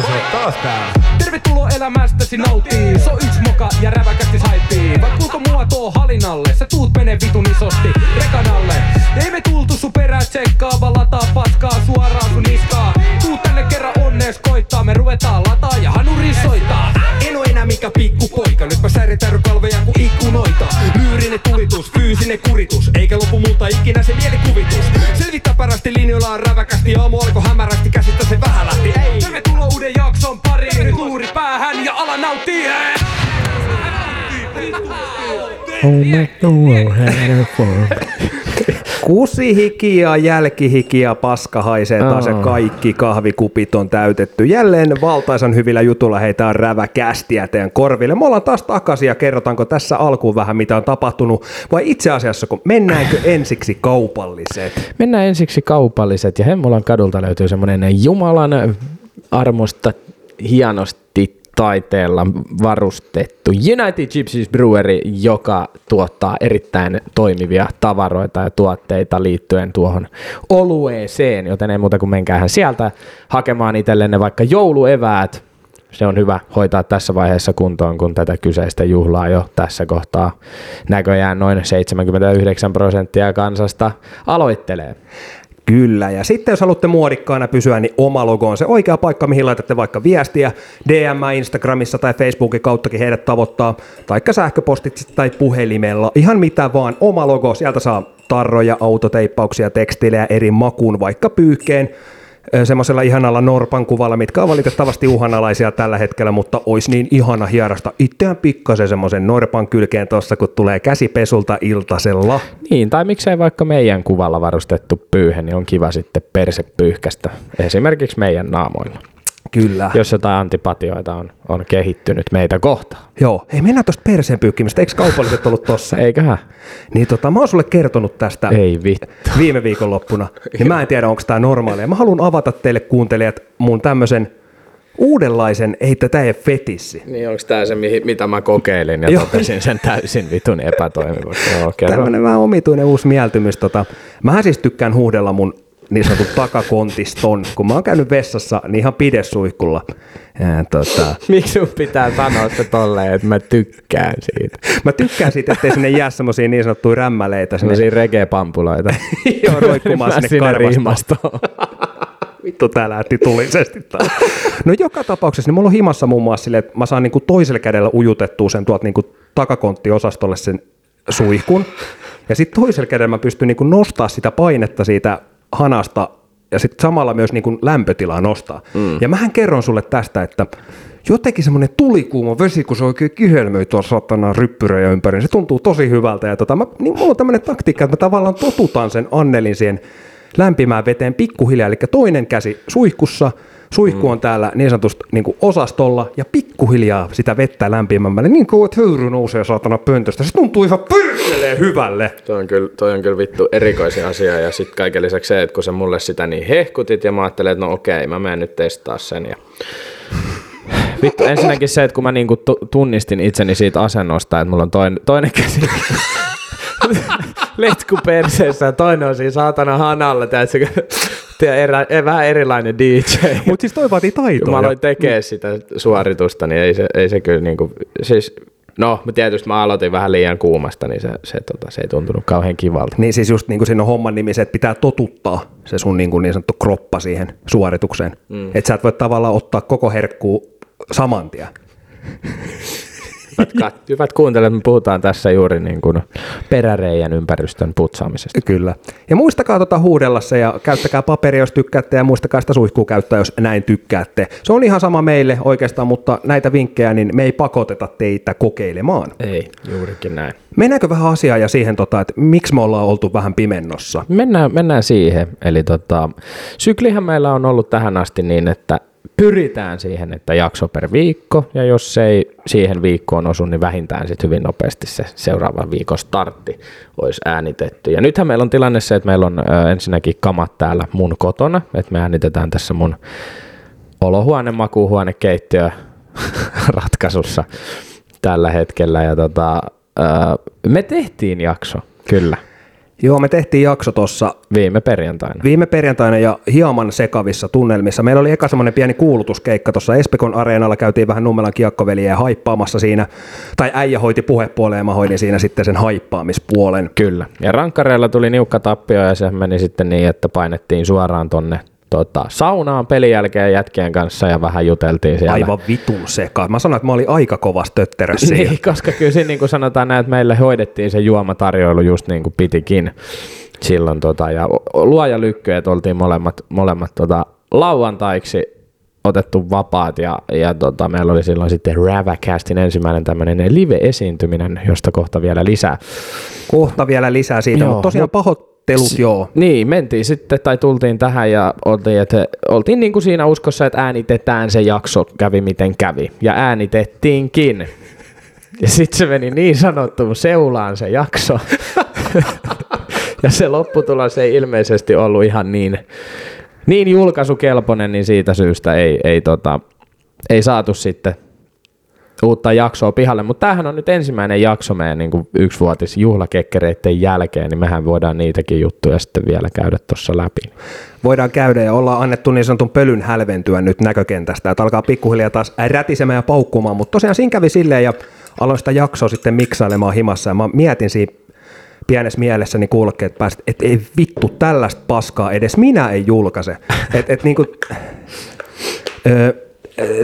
Se on taas täällä. Tervetuloa elämästäsi nauttii. So yks moka ja räväkästi haittii. Vai kuulko mua tuo halinalle? Sä tuut menee vitun isosti rekanalle. Ei me tultu sun perään tsekkaa, vaan lataa paskaa suoraan sun niskaa. Tuu tänne kerran onnees koittaa, me ruvetaan lataa ja hanuri soittaa. En oo enää mikä pikku poika, nyt mä säritän kalveja kuin ikkunoita. Lyyrinen tulitus, fyysinen kuritus, eikä lopu multa ikinä se mielikuvitus. Selvittää parasti linjoillaan räväkästi, aamu alkoi hämärästi, käsistä se vähän uuden jakson pariin, nyt luuri päähän ja ala nauttii. Kusi hiki ja jälkihiki ja paska haisee taas ja kaikki kahvikupit on täytetty. Jälleen valtaisan hyvillä jutulla heitä on rävä kästiä teidän korville. Me ollaan taas takaisin ja kerrotaanko tässä alkuun vähän mitä on tapahtunut vai itse asiassa kun mennäänkö ensiksi kaupalliset? Mennään ensiksi kaupalliset ja Hemmolan kadulta löytyy semmoinen Jumalan armosta hienosti taiteella varustettu United Gypsies Brewery, joka tuottaa erittäin toimivia tavaroita ja tuotteita liittyen tuohon olueeseen, joten ei muuta kuin menkäähän sieltä hakemaan itsellenne vaikka joulueväät. Se on hyvä hoitaa tässä vaiheessa kuntoon, kun tätä kyseistä juhlaa jo tässä kohtaa näköjään noin 79 prosenttia kansasta aloittelee. Kyllä, ja sitten jos haluatte muodikkaana pysyä, niin oma logo on se oikea paikka, mihin laitatte vaikka viestiä. DM, Instagramissa tai Facebookin kauttakin heidät tavoittaa, taikka sähköpostitse tai puhelimella, ihan mitä vaan, oma logo, sieltä saa tarroja, autoteippauksia, tekstiilejä eri makuun, vaikka pyyhkeen, semmoisella ihanalla norpan kuvalla, mitkä on valitettavasti uhanalaisia tällä hetkellä, mutta olisi niin ihana hierasta itseään pikkasen semmoisen norpan kylkeen tuossa, kun tulee käsipesulta iltasella. Niin, tai miksei vaikka meidän kuvalla varustettu pyyhe, niin on kiva sitten persepyyhkästä, esimerkiksi meidän naamoilla. Kyllä. Jos jotain antipatioita on, on kehittynyt meitä kohtaan. Joo, ei mennään tuosta perseen pyykkimistä, eikö kaupalliset ollut tossa? Eiköhän? Niin tota, mä oon sulle kertonut tästä Ei vittu. viime viikonloppuna, niin mä en tiedä, onko tämä normaalia. Mä haluan avata teille kuuntelijat mun tämmöisen uudenlaisen, ei tätä ei fetissi. Niin onko tämä se, mihin, mitä mä kokeilin ja totesin sen täysin vitun epätoimivaksi? Kerro. Tämmöinen vähän omituinen uusi mieltymys. Tota, mä siis tykkään huudella mun niin sanotun takakontiston. Kun mä oon käynyt vessassa, niin ihan pidesuihkulla. Ja, tota, Miksi sun pitää sanoa se tolleen, että mä tykkään siitä? mä tykkään siitä, ettei sinne jää semmosia niin sanottuja rämmäleitä sinne Sellaisia reggae-pampuloita. Joo, roikkumaan Mä sinne karvastoon. Vittu, tää lähti tulisesti taas. No joka tapauksessa, niin mulla on himassa muun muassa silleen, että mä saan niinku toisella kädellä ujutettua sen tuolta niinku takakonttiosastolle sen suihkun. Ja sitten toisella kädellä mä pystyn niinku nostaa sitä painetta siitä hanasta ja sitten samalla myös niinku lämpötilaa nostaa. Mm. Ja mähän kerron sulle tästä, että jotenkin semmoinen tulikuuma vesi, kun se oikein kihelmöi tuossa satana ryppyröjä ympäri, niin se tuntuu tosi hyvältä. Ja tota, mä, niin mulla on tämmöinen taktiikka, että mä tavallaan totutan sen Annelin siihen lämpimään veteen pikkuhiljaa, eli toinen käsi suihkussa, suihku on täällä niin sanotusti niin kuin osastolla, ja pikkuhiljaa sitä vettä lämpimämmälle, niin kuin että höyry nousee saatana pöntöstä. Se tuntuu ihan pyrkeleen hyvälle. Toi on, kyllä, toi on kyllä vittu erikoisin asia ja sitten kaiken lisäksi se, että kun sä mulle sitä niin hehkutit ja mä ajattelin, että no okei, mä menen nyt testaa sen ja Vittu, ensinnäkin se, että kun mä niinku tu- tunnistin itseni siitä asennosta, että mulla on toinen, toinen käsi letku perseessä ja toinen on siinä saatana hanalla, tiedätkö, tiedä, erä, e- vähän erilainen DJ. Mutta siis toi vaatii taitoa. mä aloin ja- tekemään sitä suoritusta, niin ei se, ei se kyllä niinku, siis, no tietysti mä aloitin vähän liian kuumasta, niin se, se, tota, se ei tuntunut kauhean kivalta. Niin siis just niin kuin siinä on homman nimi se, että pitää totuttaa se sun niin, kuin niin sanottu kroppa siihen suoritukseen. Mm. Että sä et voi tavallaan ottaa koko herkkuu saman tien. Hyvät, kat- hyvät kuuntelijat, me puhutaan tässä juuri niin kuin peräreijän ympäristön putsaamisesta. Kyllä. Ja muistakaa tota huudella se ja käyttäkää paperia, jos tykkäätte ja muistakaa sitä suihkua käyttää, jos näin tykkäätte. Se on ihan sama meille oikeastaan, mutta näitä vinkkejä, niin me ei pakoteta teitä kokeilemaan. Ei, juurikin näin. Mennäänkö vähän asiaa ja siihen, tota, että miksi me ollaan oltu vähän pimennossa? Mennään, mennään siihen. Eli tota, syklihän meillä on ollut tähän asti niin, että pyritään siihen, että jakso per viikko, ja jos se ei siihen viikkoon osu, niin vähintään sitten hyvin nopeasti se seuraavan viikon startti olisi äänitetty. Ja nythän meillä on tilanne se, että meillä on ensinnäkin kamat täällä mun kotona, että me äänitetään tässä mun olohuone, makuuhuone, keittiö ratkaisussa tällä hetkellä. Ja tota, me tehtiin jakso, kyllä. Joo, me tehtiin jakso tuossa Viime perjantaina. viime perjantaina ja hieman sekavissa tunnelmissa. Meillä oli eka semmoinen pieni kuulutuskeikka tuossa Espekon areenalla, käytiin vähän Nummelan kiekkoveliä haippaamassa siinä, tai äijä hoiti puhepuoleen ja mä hoidin siinä sitten sen haippaamispuolen. Kyllä. Ja rankkareilla tuli niukka tappio ja se meni sitten niin, että painettiin suoraan tonne tota, saunaan pelin jälkeen jätkien kanssa ja vähän juteltiin siellä. Aivan vitun seka. Mä sanoin, että mä olin aika kovas tötterä siinä. Niin, koska kyllä siinä niin kuin sanotaan näin, että meille hoidettiin se juomatarjoilu just niin kuin pitikin silloin. Tota, ja luoja lykky, että oltiin molemmat, molemmat tota, lauantaiksi otettu vapaat ja, ja tota, meillä oli silloin sitten Ravacastin ensimmäinen tämmöinen live-esiintyminen, josta kohta vielä lisää. Kohta vielä lisää siitä, Joo, mutta tosiaan mut- pahoittelut joo. Niin, mentiin sitten tai tultiin tähän ja oltiin, että oltiin niin kuin siinä uskossa, että äänitetään se jakso, kävi miten kävi. Ja äänitettiinkin. Ja sitten se meni niin sanottuun seulaan se jakso. ja se lopputulos ei ilmeisesti ollut ihan niin, niin julkaisukelpoinen, niin siitä syystä ei, ei, tota, ei saatu sitten uutta jaksoa pihalle, mutta tämähän on nyt ensimmäinen jakso meidän niin juhlakekkereiden jälkeen, niin mehän voidaan niitäkin juttuja sitten vielä käydä tuossa läpi. Voidaan käydä ja ollaan annettu niin sanotun pölyn hälventyä nyt näkökentästä, että alkaa pikkuhiljaa taas rätisemään ja paukkumaan, mutta tosiaan siinä kävi silleen ja aloin sitä jaksoa sitten miksailemaan himassa ja mä mietin siinä pienessä mielessäni kuulokkeet päästä, että ei vittu tällaista paskaa edes minä ei julkaise. Et, et niinku, ö,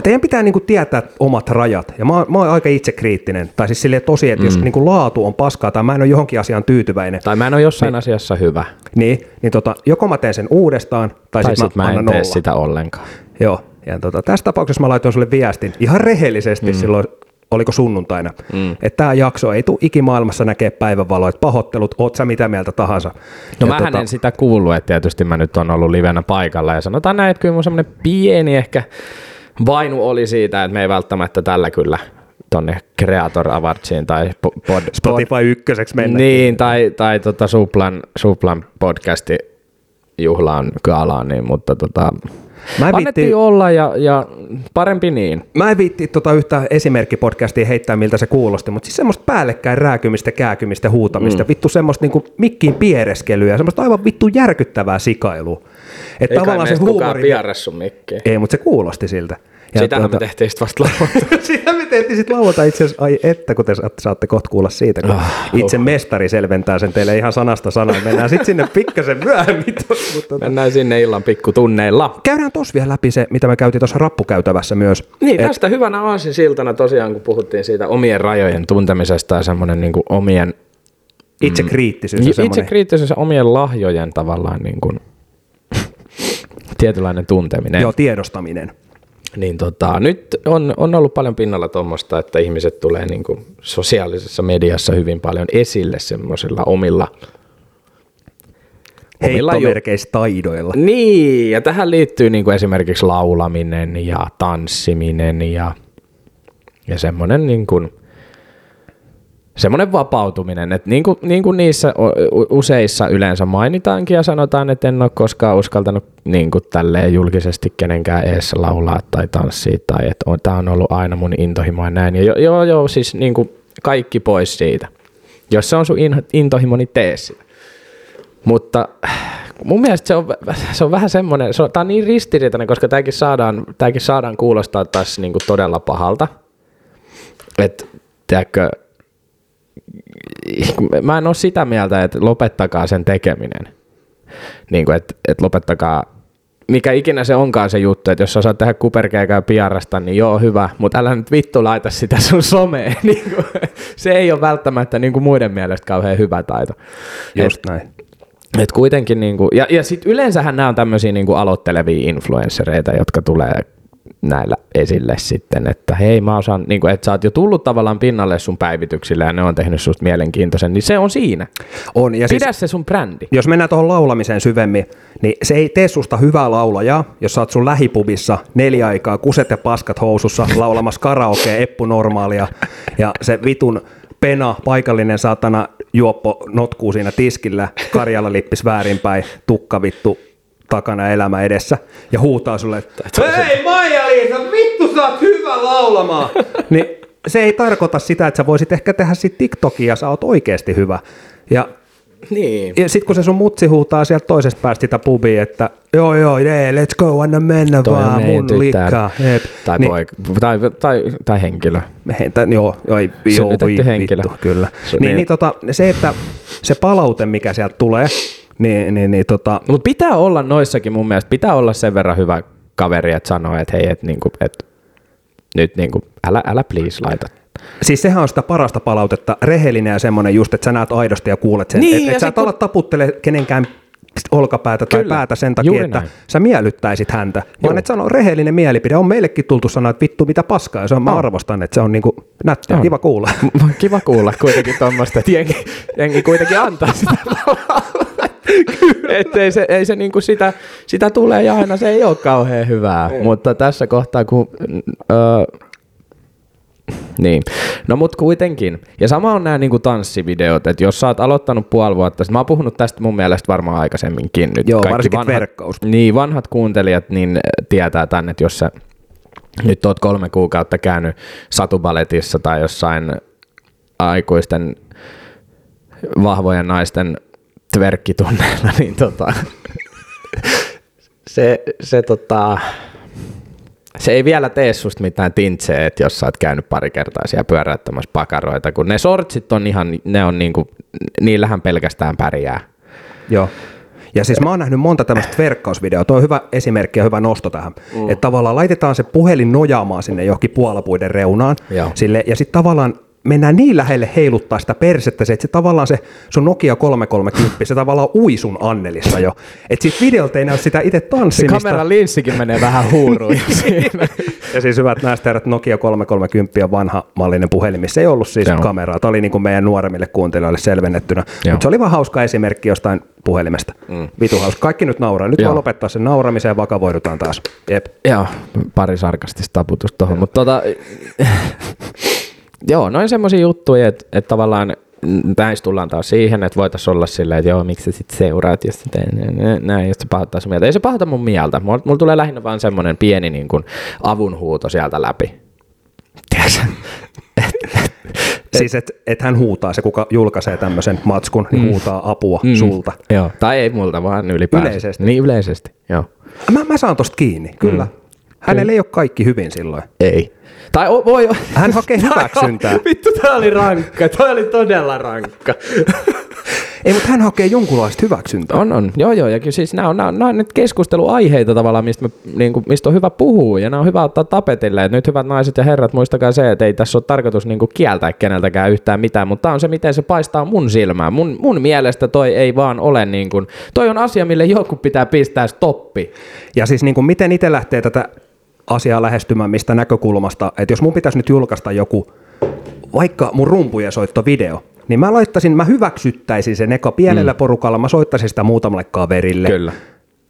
teidän pitää niinku tietää omat rajat. Ja mä, oon- mä oon aika itsekriittinen. Tai siis silleen tosi, että jos niinku laatu on paskaa tai mä en ole johonkin asiaan tyytyväinen, Tai mä en ole jossain asiassa hyvä, niin, niin tota, joko mä teen sen uudestaan, tai, tai sitten sitten mä, mä en tee olla. sitä ollenkaan. Joo, ja tota, tässä tapauksessa mä laitoin sulle viestin ihan rehellisesti mm. silloin, oliko sunnuntaina, mm. että tämä jakso ei tule ikimaailmassa näkee päivänvaloa, että pahoittelut, oot sä mitä mieltä tahansa. No ja mähän en sitä kuullut, että tietysti mä nyt on ollut livenä paikalla ja sanotaan näin, että kyllä mun semmoinen pieni ehkä vainu oli siitä, että me ei välttämättä tällä kyllä tonne Creator Awardsiin tai po- pod, pod, Spotify ykköseksi mennä. niin, tai, tai tota Suplan, Suplan podcasti juhlaan kaalaan, niin, mutta tota, Mä en annettiin viitti- olla ja, ja parempi niin. Mä en viitti tota yhtä esimerkkipodcastia heittää, miltä se kuulosti, mutta siis semmoista päällekkäin rääkymistä, kääkymistä, huutamista, mm. vittu semmoista niinku mikkiin piereskelyä, semmoista aivan vittu järkyttävää sikailua. Että tavallaan se huumori... sun mikkiin. Ei, mutta se kuulosti siltä. Ja Sitähän tuota- me tehtiin sitten vasta lauantaina. Sitä me tehtiin sitten lauantai itse asiassa, ai että, kun te saatte, kohta kuulla siitä, kun itse mestari selventää sen teille ihan sanasta sanaan. Mennään sitten sinne pikkasen myöhemmin. tos- Mutta tota. Mennään sinne illan pikkutunneilla. Käydään tos vielä läpi se, mitä me käytiin tuossa rappukäytävässä myös. Niin, tästä hyvänä aasin siltana tosiaan, kun puhuttiin siitä omien rajojen tuntemisesta ja semmoinen niin omien Itse kriittisyys ja itse semmoinen. kriittisyys ja omien lahjojen tavallaan niin kuin, tietynlainen tunteminen. Joo, tiedostaminen. Niin tota, nyt on, on ollut paljon pinnalla tuommoista, että ihmiset tulee niin kuin sosiaalisessa mediassa hyvin paljon esille semmoisilla omilla, Heittomerkeistaidoilla. Niin, ja tähän liittyy niin kuin esimerkiksi laulaminen ja tanssiminen ja, ja semmoinen niin kuin, semmoinen vapautuminen, että niin kuin, niin kuin niissä useissa yleensä mainitaankin ja sanotaan, että en ole koskaan uskaltanut niin kuin tälleen julkisesti kenenkään eessä laulaa tai tanssia tai että on, tämä on ollut aina mun intohimo ja näin. Ja jo- joo, joo, siis niin kuin kaikki pois siitä. Jos se on sun in- intohimo, niin tee sitä. Mutta mun mielestä se on, se on vähän semmoinen, se on, tää on niin ristiriitainen, koska tämäkin saadaan, tämäkin saadaan kuulostaa taas niinku todella pahalta. Että, tiedätkö, mä en ole sitä mieltä, että lopettakaa sen tekeminen. Niin kuin, että, että lopettakaa, mikä ikinä se onkaan se juttu, että jos sä saat tehdä kuperkeikää ja piarasta, niin joo, hyvä, mutta älä nyt vittu laita sitä sun someen. Niin kuin, se ei ole välttämättä niin kuin muiden mielestä kauhean hyvä taito. Just näin. Et kuitenkin niinku, ja, ja sitten yleensähän nämä on tämmöisiä niinku aloittelevia influenssereita, jotka tulee näillä esille sitten, että hei mä osaan, niinku, että sä oot jo tullut tavallaan pinnalle sun päivityksille ja ne on tehnyt susta mielenkiintoisen, niin se on siinä. On, ja Pidä siis, se sun brändi. jos mennään tuohon laulamiseen syvemmin, niin se ei tee susta hyvää laulajaa, jos sä oot sun lähipubissa neljä aikaa kuset ja paskat housussa laulamassa karaokea Eppu Normaalia ja se vitun pena, paikallinen saatana juoppo notkuu siinä tiskillä, Karjala lippis väärinpäin, tukka vittu takana elämä edessä ja huutaa sulle, että hei Maija-Liisa, vittu sä oot hyvä laulamaan. niin se ei tarkoita sitä, että sä voisit ehkä tehdä sit TikTokia ja sä oot oikeasti hyvä. Ja Niin. Ja sit kun se sun mutsi huutaa sieltä toisesta päästä sitä pubia, että joo joo, yeah, let's go, anna mennä Toi vaan, mun likkaa. Tai, Niin, poika, tai, tai, tai henkilö. Heitä, joo, joo, ei, joo voi henkilö. vittu, kyllä. Se- niin, niin. niin, tota, se, että se palaute, mikä sieltä tulee, niin, niin, niin tota, Mutta pitää olla noissakin mun mielestä, pitää olla sen verran hyvä kaveri, että sanoo, että hei, että niinku, et, nyt niinku, älä, älä please laita. Siis sehän on sitä parasta palautetta, rehellinen ja semmoinen just, että sä näet aidosti ja kuulet sen. Niin, että et sä et kun- ala taputtele kenenkään olkapäätä tai Kyllä, päätä sen takia, juuri että näin. sä miellyttäisit häntä, Joo. vaan että sano rehellinen mielipide. On meillekin tultu sanoa, että vittu mitä paskaa, ja se on, mä arvostan, että se on niinku nättiä, On. kiva kuulla. Kiva kuulla kuitenkin tuommoista, että jengi, jengi kuitenkin antaa sitä Että ei se, ei se niinku sitä, sitä tulee ja aina se ei ole kauhean hyvää, mutta tässä kohtaa kun... Öö, niin, no mut kuitenkin. Ja sama on nämä niinku tanssivideot, että jos sä oot aloittanut puoli vuotta, sit mä oon puhunut tästä mun mielestä varmaan aikaisemminkin nyt. Joo, varsinkin verkkaus. Niin, vanhat kuuntelijat niin tietää tän, että jos sä nyt oot kolme kuukautta käynyt satubaletissa tai jossain aikuisten vahvojen naisten tverkkitunneilla, niin tota, se, se, tota, se ei vielä tee susta mitään tintseä, että jos sä oot käynyt pari kertaa siellä pyöräyttämässä pakaroita, kun ne sortsit on ihan, ne on niinku, niillähän pelkästään pärjää. Joo. Ja siis mä oon nähnyt monta tämmöistä verkkausvideoa. Tuo on hyvä esimerkki ja hyvä nosto tähän. Mm. Että tavallaan laitetaan se puhelin nojaamaan sinne johonkin puolapuiden reunaan. Joo. Sille, ja sitten tavallaan mennään niin lähelle heiluttaa sitä persettä, se, että se tavallaan se sun Nokia 330, se tavallaan ui sun Annelissa jo. Että siitä videolta ei näy sitä itse Se tanssimista. kameran linssikin menee vähän huuruun. Ja siis hyvät näistä herrat, Nokia 330 on vanha mallinen puhelin, missä ei ollut siis Se on. kameraa. Tämä oli niin kuin meidän nuoremmille kuuntelijoille selvennettynä. Joo. Mutta se oli vaan hauska esimerkki jostain puhelimesta. Mm. Vitu hauska. Kaikki nyt nauraa. Nyt Joo. voi lopettaa sen nauramiseen ja vakavoidutaan taas. Jep. Joo, pari sarkastista taputusta tuohon, mutta tota, joo, noin semmoisia juttuja, että, että tavallaan näistä tullaan taas siihen, että voitaisiin olla silleen, että joo, miksi sä sit seuraat, jos sitä näin, jos se pahoittaa sun mieltä. Ei se pahota mun mieltä. Mulla, mulla tulee lähinnä vaan semmoinen pieni niin kuin avunhuuto sieltä läpi. Tiedätkö? Siis, että et hän huutaa, se kuka julkaisee tämmöisen matskun, niin huutaa apua mm. sulta. Joo, tai ei multa, vaan ylipäänsä. Yleisesti. Niin yleisesti, joo. Mä, mä saan tosta kiinni, kyllä. Mm. Hänellä ei ole kaikki hyvin silloin. Ei. Tai o, voi Hän hakee hyväksyntää. Vittu, tää oli rankka. Toi oli todella rankka. Ei, mutta hän hakee jonkunlaista hyväksyntää. On, on. Joo, joo. Ja kyllä siis nämä on, nämä on, nämä on nyt keskusteluaiheita tavallaan, mistä, me, niin kuin, mistä on hyvä puhua. Ja nämä on hyvä ottaa tapetille. Et nyt hyvät naiset ja herrat, muistakaa se, että ei tässä ole tarkoitus niin kuin kieltää keneltäkään yhtään mitään. Mutta tämä on se, miten se paistaa mun silmään. Mun, mun mielestä toi ei vaan ole niin kuin, toi on asia, mille joku pitää pistää stoppi. Ja siis niin kuin miten itse lähtee tätä asiaa lähestymään mistä näkökulmasta, että jos mun pitäisi nyt julkaista joku, vaikka mun rumpujen soittovideo, niin mä laittaisin, mä hyväksyttäisin sen eka pienellä mm. porukalla, mä soittaisin sitä muutamalle kaverille. Kyllä.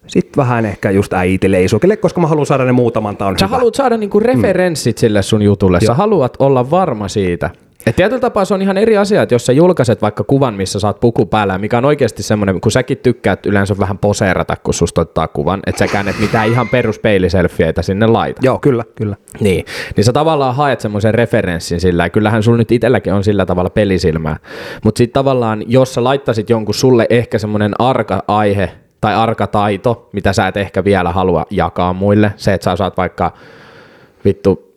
Sitten vähän ehkä just äitille, isukille, koska mä haluan saada ne muutaman taon Sä hyvä. haluat saada niinku referenssit sille sun jutulle. Sä Joo. haluat olla varma siitä. Et tietyllä tapaa se on ihan eri asia, että jos sä julkaiset vaikka kuvan, missä saat puku päällä, mikä on oikeasti semmoinen, kun säkin tykkäät yleensä vähän poseerata, kun susta ottaa kuvan, että säkään et mitään ihan peruspeilisselfieitä sinne laita. Joo, kyllä, kyllä. Niin, niin sä tavallaan haet semmoisen referenssin sillä, ja kyllähän sulla nyt itselläkin on sillä tavalla pelisilmää. Mutta sitten tavallaan, jos sä laittasit jonkun sulle ehkä semmoinen arka aihe tai arka taito, mitä sä et ehkä vielä halua jakaa muille, se, että sä osaat vaikka vittu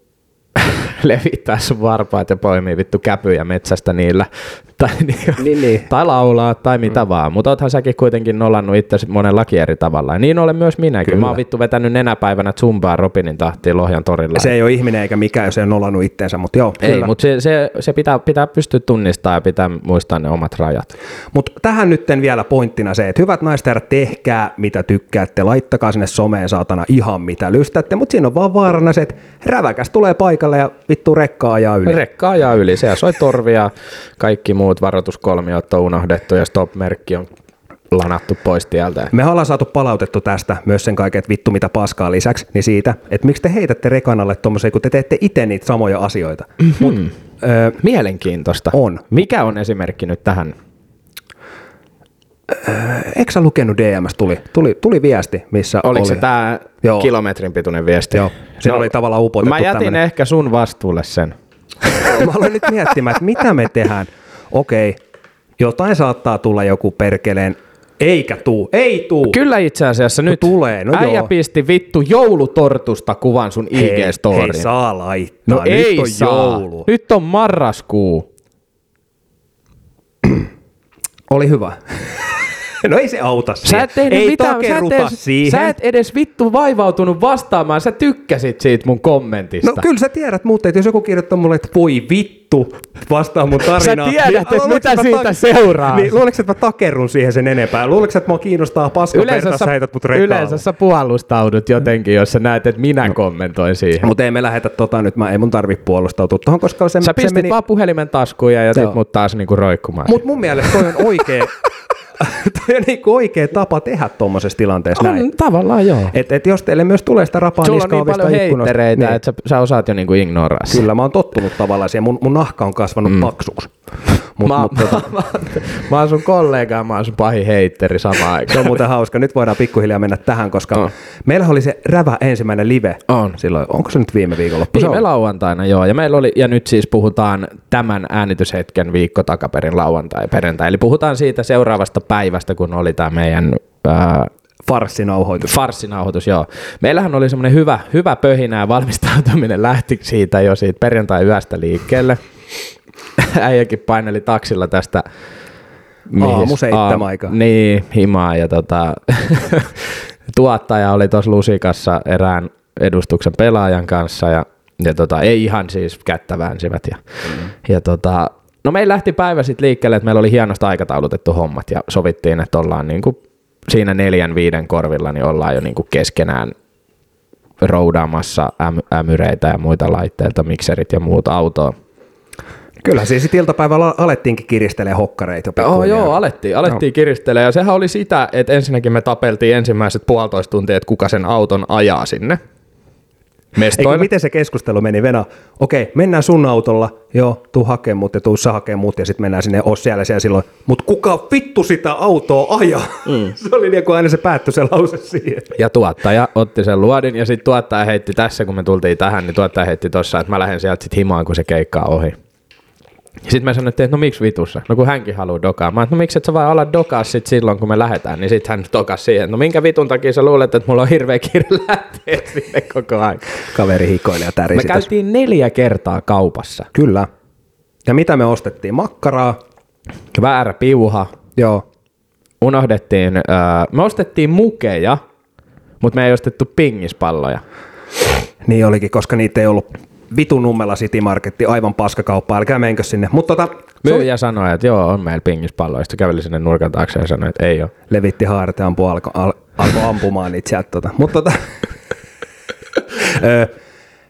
levittää sun varpaat ja poimii vittu käpyjä metsästä niillä. Tai, Niin, niin. tai laulaa tai mitä mm. vaan. Mutta oothan säkin kuitenkin nolannut itse monellakin eri tavalla. Ja niin olen myös minäkin. Kyllä. Mä oon vittu vetänyt nenäpäivänä zumbaa Robinin tahtiin Lohjan torilla. Se ei ole ihminen eikä mikään, jos ei ole nollannut itteensä, mutta joo, ei, mutta se, se, se pitää, pitää pystyä tunnistamaan ja pitää muistaa ne omat rajat. Mutta tähän nytten vielä pointtina se, että hyvät naiset tehkää mitä tykkäätte, laittakaa sinne someen saatana ihan mitä lystätte, mutta siinä on vaan vaarana se, että räväkäs tulee paikalle ja vittu rekkaa ajaa yli. Rekka ajaa yli, se soi torvia, kaikki muut varoituskolmiot on unohdettu ja stop-merkki on lanattu pois tieltä. Me ollaan saatu palautettu tästä myös sen kaiken, että vittu mitä paskaa lisäksi, niin siitä, että miksi te heitätte rekanalle tuommoisia, kun te teette itse niitä samoja asioita. Mm-hmm. Mut, ö, Mielenkiintoista. On. Mikä on esimerkki nyt tähän? Eikö sä lukenut DMS tuli, tuli, tuli viesti, missä Oliko oli. se tämä Joo. kilometrin pituinen viesti? Joo, siinä oli tavallaan upotettu Mä jätin tämmönen. ehkä sun vastuulle sen. Mä aloin nyt miettimään, että mitä me tehdään. Okei, Jotain saattaa tulla joku perkeleen, eikä tuu, ei tuu. Kyllä itse asiassa nyt tulee, no äijä joo. pisti vittu joulutortusta kuvan sun IG-storiin. hei, saa laittaa. No Nyt ei on saa. joulu. Nyt on marraskuu. Oli hyvä. no ei se auta Sä et tehnyt ei mitään, sä et, edes, siihen. sä et edes vittu vaivautunut vastaamaan, sä tykkäsit siitä mun kommentista. No kyllä sä tiedät muuten, että jos joku kirjoittaa mulle, että voi vittu, vastaa mun tarinaa. tiedät, niin, että mitä siitä seuraa. Niin, luuleeko, että mä takerrun siihen sen enempää? Luuleeko, että mua kiinnostaa paska verta, sä heität mut rekaalle? yleensä sä puolustaudut jotenkin, jos sä näet, että minä kommentoin siihen. Mutta ei me lähetä tota nyt, mä ei mun tarvi puolustautua tuohon, koska se, Sä se pistit meni... vaan puhelimen taskuun ja jätit Joo. mut taas niinku roikkumaan. Mut mun mielestä toi on oikea, toi on niinku oikea tapa tehdä tuommoisessa tilanteessa näin. on, tavallaan joo. Et, et jos teille myös tulee sitä rapaa Sulla on niin paljon ikkunasta, niin, että sä, sä osaat jo niinku ignoraa. Kyllä, mä oon tottunut tavallaan siihen. Mun, mun nahka on kasvanut mm. paksuksi. Mut, Mä, mut, tota, mä, mä, mä oon sun kollega, mä oon sun pahin heitteri samaan se on aikaan. muuten hauska. Nyt voidaan pikkuhiljaa mennä tähän, koska On. oh. meillä oli se rävä ensimmäinen live. On. Silloin, onko se nyt viime viikonloppu? Viime on. lauantaina, joo. Ja meillä oli, ja nyt siis puhutaan tämän äänityshetken viikko takaperin lauantai perjantai. Eli puhutaan siitä seuraavasta päivästä, kun oli tämä meidän ää, Farssinauhoitus. farssinauhoitus, joo. Meillähän oli semmoinen hyvä, hyvä pöhinä ja valmistautuminen lähti siitä jo siitä perjantai-yöstä liikkeelle. Äijäkin paineli taksilla tästä Aamu seitsemän Aa, aikaa. Niin, himaa ja tota, tuottaja oli tuossa lusikassa erään edustuksen pelaajan kanssa ja, ja tota, ei ihan siis kättä väänsivät. Ja, mm. ja tota, no meillä lähti päivä sitten liikkeelle, että meillä oli hienosti aikataulutettu hommat ja sovittiin, että ollaan niinku siinä neljän viiden korvilla, niin ollaan jo niinku keskenään roudaamassa äm, ämyreitä ja muita laitteita, mikserit ja muut autoa. Kyllä, siis sit iltapäivällä alettiinkin kiristelee hokkareita. Oh, joo, alettiin, alettiin no. kiristelemään. Ja sehän oli sitä, että ensinnäkin me tapeltiin ensimmäiset puolitoista tuntia, että kuka sen auton ajaa sinne. Eikö, miten se keskustelu meni, Vena? Okei, mennään sun autolla, joo, tuu hakee mut ja tuu sä hakee mut ja sitten mennään sinne, oot siellä siellä silloin, mut kuka vittu sitä autoa ajaa? Mm. se oli niin kuin aina se päättyi se lause siihen. Ja tuottaja otti sen luodin ja sitten tuottaja heitti tässä, kun me tultiin tähän, niin tuottaja heitti tossa, että mä lähden sieltä sitten himaan, kun se keikkaa ohi. Sitten me sanottiin, että no miksi vitussa? No kun hänkin haluaa dokaa. Mä no miksi et sä vaan ala dokaa sit silloin, kun me lähdetään. Niin sitten hän dokas siihen, no minkä vitun takia sä luulet, että mulla on hirveä kiire lähteä sinne koko ajan. Kaveri hikoili ja Me tärisi tässä. käytiin neljä kertaa kaupassa. Kyllä. Ja mitä me ostettiin? Makkaraa. Väärä piuha, Joo. unohdettiin, öö, me ostettiin mukeja, mutta me ei ostettu pingispalloja. Niin olikin, koska niitä ei ollut vitun nummella City Marketti, aivan paskakauppa, älkää menkö sinne. Mutta tota, Myyjä sanoi, että joo, on meillä pingispalloja. Sitten käveli sinne nurkan taakse ja sanoi, että ei ole. levitti haaret ja ampui, alko, al, alkoi ampumaan niitä sieltä. Tota. Mutta tota,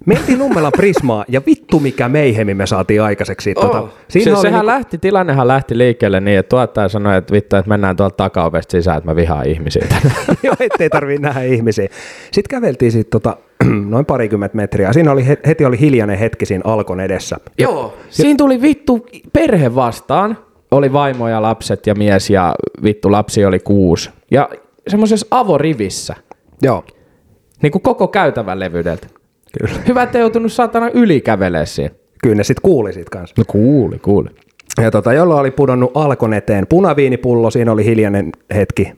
mentiin Nummela Prismaa ja vittu mikä meihemi me saatiin aikaiseksi. Tota, Siinä se, oli sehän niinku- lähti, tilannehan lähti liikkeelle niin, että tuottaja sanoi, että vittu, että mennään tuolta takaovesta sisään, että mä vihaan ihmisiä. Joo, ettei tarvii nähdä ihmisiä. Sitten käveltiin siitä tota, noin parikymmentä metriä. Siinä oli, he- heti oli hiljainen hetki siinä Alkon edessä. Joo. Siinä tuli vittu perhe vastaan. Oli vaimo ja lapset ja mies ja vittu lapsi oli kuusi. Ja semmoisessa avorivissä. Joo. Niin kuin koko käytävän levyydeltä. Kyllä. Hyvä, että joutunut saatana ylikävelee siinä. Kyllä ne sitten kuuli siitä kanssa. No kuuli, kuuli. Ja tota, jolla oli pudonnut Alkon eteen punaviinipullo, siinä oli hiljainen hetki.